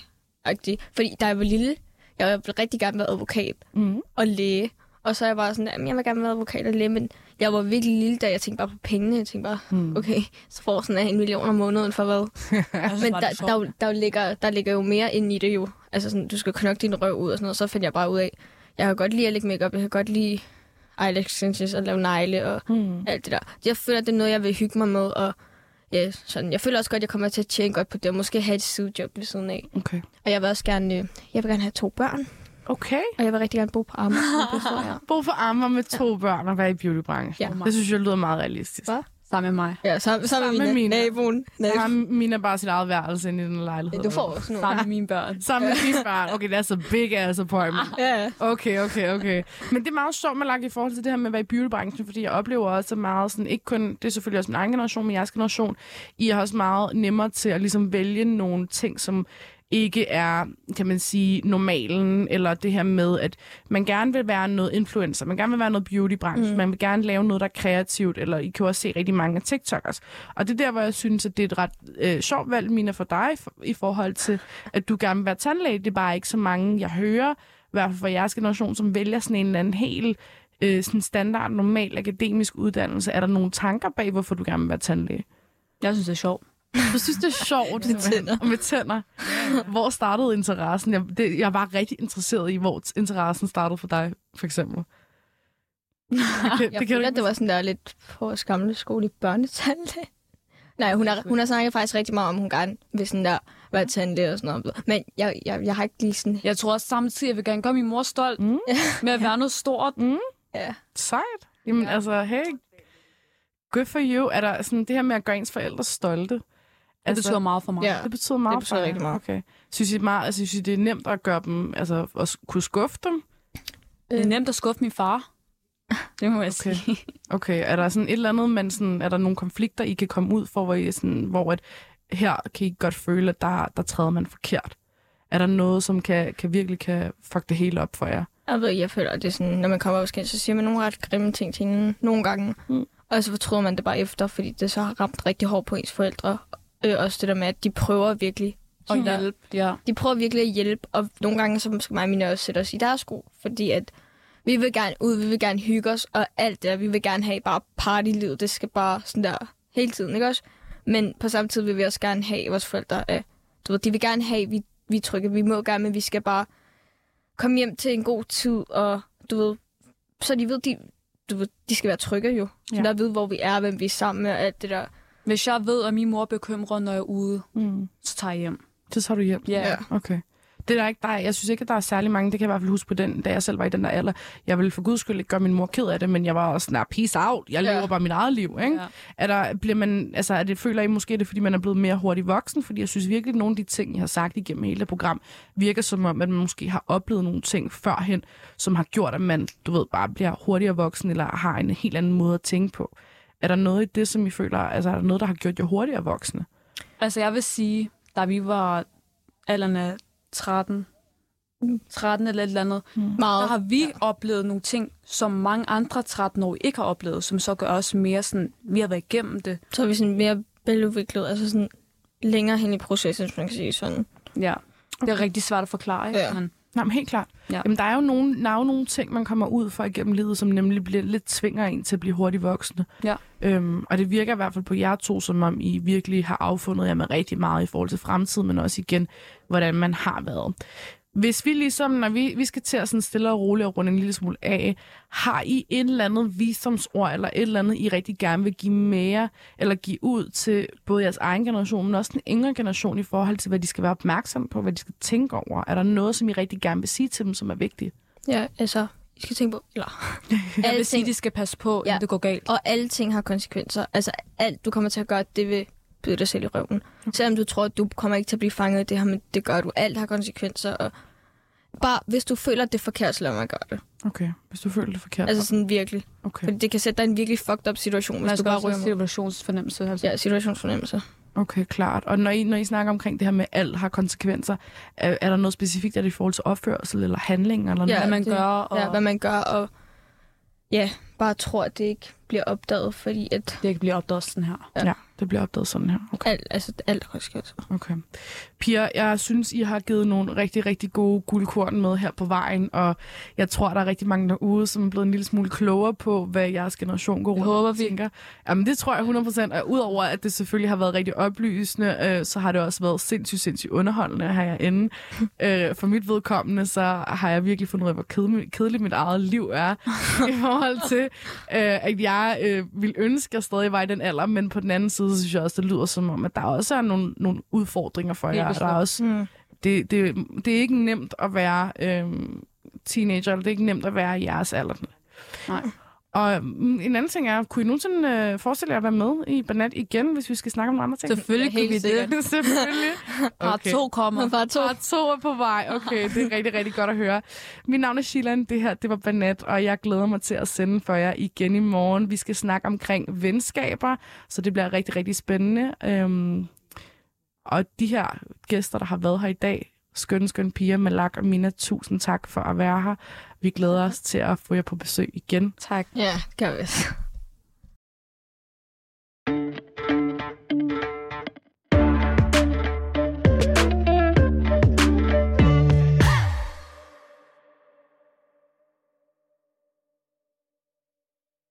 Fordi da jeg var lille, jeg ville rigtig gerne være advokat Mm. og læge. Og så er jeg bare sådan, jamen, jeg vil gerne være advokat og læge, men jeg var virkelig lille, da jeg tænkte bare på pengene. Jeg tænkte bare, Mm. okay, så får sådan en million om måneden for hvad? Men der, er der, der, der, ligger, der ligger jo mere ind i det jo. Altså sådan, du skal knokle din røv ud og sådan noget, så finder jeg bare ud af, jeg kan godt lide at lægge makeup, jeg kan godt lide eyelash extensions og lave negle og Mm. alt det der. Jeg føler, det er noget, jeg vil hygge mig med, og ja, sådan. jeg føler også godt, at jeg kommer til at tjene godt på det, og måske have et sidejob ved siden af. Okay. Og jeg vil også gerne, øh, jeg vil gerne have to børn, Okay. og jeg vil rigtig gerne bo på Amager. Bo for Amager med to børn og være i beautybranchen. Ja. Det synes jeg lyder meget realistisk. Hvad? Sammen med mig. Ja, sammen, sammen med Sammen med mine, mine. naboen. Naboen. mine bare sit eget værelse inde i den lejlighed. Du får også nogle. Sammen med mine børn. Sammen med dine børn. Okay, det er så big ass appointment. Ja, Okay, okay, okay. Men det er meget sjovt med lagt i forhold til det her med at være i beautybranchen, fordi jeg oplever også meget sådan, ikke kun, det er selvfølgelig også min egen generation, men jeres generation, I er også meget nemmere til at ligesom vælge nogle ting, som ikke er, kan man sige, normalen, eller det her med, at man gerne vil være noget influencer, man gerne vil være noget beautybranche, mm. man vil gerne lave noget, der er kreativt, eller I kan også se rigtig mange af TikTokers. Og det er der, hvor jeg synes, at det er et ret øh, sjovt valg, Mina, for dig, for, i forhold til, at du gerne vil være tandlæge. Det er bare ikke så mange, jeg hører, i hvert fald for jeres generation, som vælger sådan en eller anden helt øh, sådan standard, normal akademisk uddannelse. Er der nogle tanker bag, hvorfor du gerne vil være tandlæge? Jeg synes, det er sjovt. Du synes, det er sjovt. Med tænder. Med tænder. Hvor startede interessen? Jeg, det, jeg var rigtig interesseret i, hvor interessen startede for dig, for eksempel. Det, kan- jeg det føler, ikke- det var sådan der lidt på vores gamle skole i børnetandlæge. Nej, hun har, hun har snakket faktisk rigtig meget om, hun gerne vil sådan der være tandlæge og sådan noget. Men jeg, jeg, jeg har ikke lige sådan... Jeg tror også samtidig, jeg vil gerne gøre min mor stolt Mm. med at være noget stort. Ja. Sejt. Jamen Ja. altså, hey, good for you. Er der sådan det her med at gøre ens forældre stolte? Det betyder meget for mig. Ja. Det betyder meget Det betyder for rigtig meget. Okay. Synes I, meget, altså, synes I, det er nemt at gøre dem, altså at kunne skuffe dem? Det er nemt at skuffe min far. Det må jeg Okay. okay. sige. Okay, er der sådan et eller andet, men sådan, er der nogle konflikter, I kan komme ud for, hvor, I sådan, hvor at, her kan I godt føle, at der, der træder man forkert? Er der noget, som kan, kan virkelig kan fuck det hele op for jer? Jeg ved, jeg føler, at det er sådan, når man kommer op så siger man nogle ret grimme ting til hinanden nogle gange. Mm. Og så fortryder man det bare efter, fordi det så har ramt rigtig hårdt på ens forældre. Øh, også det der med, at de prøver virkelig. Og sådan der- hjælp, ja. De prøver virkelig at hjælpe, og nogle gange så skal mig og mine også sætte os i deres sko, fordi at vi vil gerne ud, vi vil gerne hygge os, og alt det der, vi vil gerne have bare partylivet, det skal bare sådan der hele tiden, ikke også? Men på samme tid vil vi også gerne have, at vores forældre er, du ved, de vil gerne have, at vi, vi er trygge, vi må gerne, men vi skal bare komme hjem til en god tid, og du ved, så de ved, de, du ved, de skal være trygge jo. Så Ja. der ved, hvor vi er, hvem vi er sammen med, og alt det der. Hvis jeg ved, at min mor er bekymret, når jeg er ude, Mm. så tager jeg hjem. Så tager du hjem? Ja. Ja. Okay. Det er der ikke, er, jeg synes ikke, at der er særlig mange. Det kan jeg i hvert fald huske på den, da jeg selv var i den der alder. Jeg ville for guds skyld ikke gøre min mor ked af det, men jeg var også sådan, "Nah, peace out. Jeg lever bare mit eget liv, ikke? Ja. Er der, bliver man, altså, er det, føler I måske, det er, fordi man er blevet mere hurtig voksen? Fordi jeg synes virkelig, at nogle af de ting, I har sagt igennem hele det program, virker som om, at man måske har oplevet nogle ting førhen, som har gjort, at man, du ved, bare bliver hurtigere voksen, eller har en helt anden måde at tænke på. Er der noget i det, som I føler, altså er der noget, der har gjort jer hurtigere voksne? Altså, jeg vil sige, da vi var alderen af 13, 13 eller et eller andet, der Meget. har vi ja. oplevet nogle ting, som mange andre 13-årige ikke har oplevet, som så gør os mere sådan, vi har været igennem det. Så er vi sådan mere veludviklet, altså sådan længere hen i processen, hvis man kan sige sådan. Ja. Det er rigtig svært at forklare, ikke? Ja. Men, Nej, men helt klart. Ja. Jamen, der er jo nogle, der er jo nogle ting, man kommer ud for igennem livet, som nemlig bliver lidt tvinger en til at blive hurtigt voksne. Ja. Øhm, og det virker i hvert fald på jer to, som om I virkelig har affundet jer med rigtig meget i forhold til fremtiden, men også igen, hvordan man har været. Hvis vi ligesom, når vi, vi skal til at sådan stille og roligt og runde en lille smule af, har I et eller andet visdomsord, eller et eller andet, I rigtig gerne vil give mere, eller give ud til både jeres egen generation, men også den yngre generation i forhold til, hvad de skal være opmærksom på, hvad de skal tænke over? Er der noget, som I rigtig gerne vil sige til dem, som er vigtigt? Ja, altså, I skal tænke på, eller, jeg vil sige, de skal passe på, Ja. det går galt. og alle ting har konsekvenser. Altså, alt du kommer til at gøre, det vil byde dig selv i røven. Selvom du tror, at du kommer ikke til at blive fanget i det her, men det gør du. Alt har konsekvenser, og bare, hvis du føler, at det er forkert, så lad mig gøre det. Okay, hvis du føler det forkert. Altså sådan virkelig. okay. Fordi det kan sætte dig i en virkelig fucked up situation, hvis du bare ryger situationsfornemmelse. Altså. Ja, situationsfornemmelse. Okay, klart. Og når I, når I snakker omkring det her med, at alt har konsekvenser, er, er der noget specifikt, er det i forhold til opførsel eller handling? Eller Ja, noget? Hvad man det- gør, og Ja, hvad man gør, og ja, bare tror, at det ikke bliver opdaget, fordi at det ikke bliver opdaget sådan her. ja, det bliver opdaget sådan her. Okay. alt, altså, alt har konsekvenser. okay. Pia, jeg synes, I har givet nogle rigtig, rigtig gode guldkorn med her på vejen, og jeg tror, der er rigtig mange derude, som er blevet en lille smule klogere på, hvad jeres generation går rundt håber og vi. tænker. Jamen, det tror jeg 100%, og udover at det selvfølgelig har været rigtig oplysende, øh, så har det også været sindssygt, sindssygt underholdende herinde. øh, for mit vedkommende, så har jeg virkelig fundet ud af, hvor kedelig- kedeligt mit eget liv er, i forhold til, øh, at jeg øh, vil ønske, at jeg stadig var i den alder, men på den anden side, så synes jeg også, det lyder som om, at der også er nogle, nogle udfordringer for jer. Der er også, Mm. det, det, det er ikke nemt at være øh, teenager, eller det er ikke nemt at være i jeres alder. Nej. Og mm, en anden ting er, kunne I nogensinde øh, forestille jer at være med i Banat igen, hvis vi skal snakke om andre ting? Selvfølgelig Ja, kunne vi det. Selvfølgelig. Part 2 kommer. Bare to. Part to er på vej. Okay, det er rigtig, rigtig godt at høre. Mit navn er Shilan, det her det var Banat, og jeg glæder mig til at sende for jer igen i morgen. Vi skal snakke omkring venskaber, så det bliver rigtig, rigtig spændende. Øhm, og de her gæster, der har været her i dag, skønne, skønne piger, Malak og Mina, tusind tak for at være her. Vi glæder os til at få jer på besøg igen. Tak. Ja, det gør vi.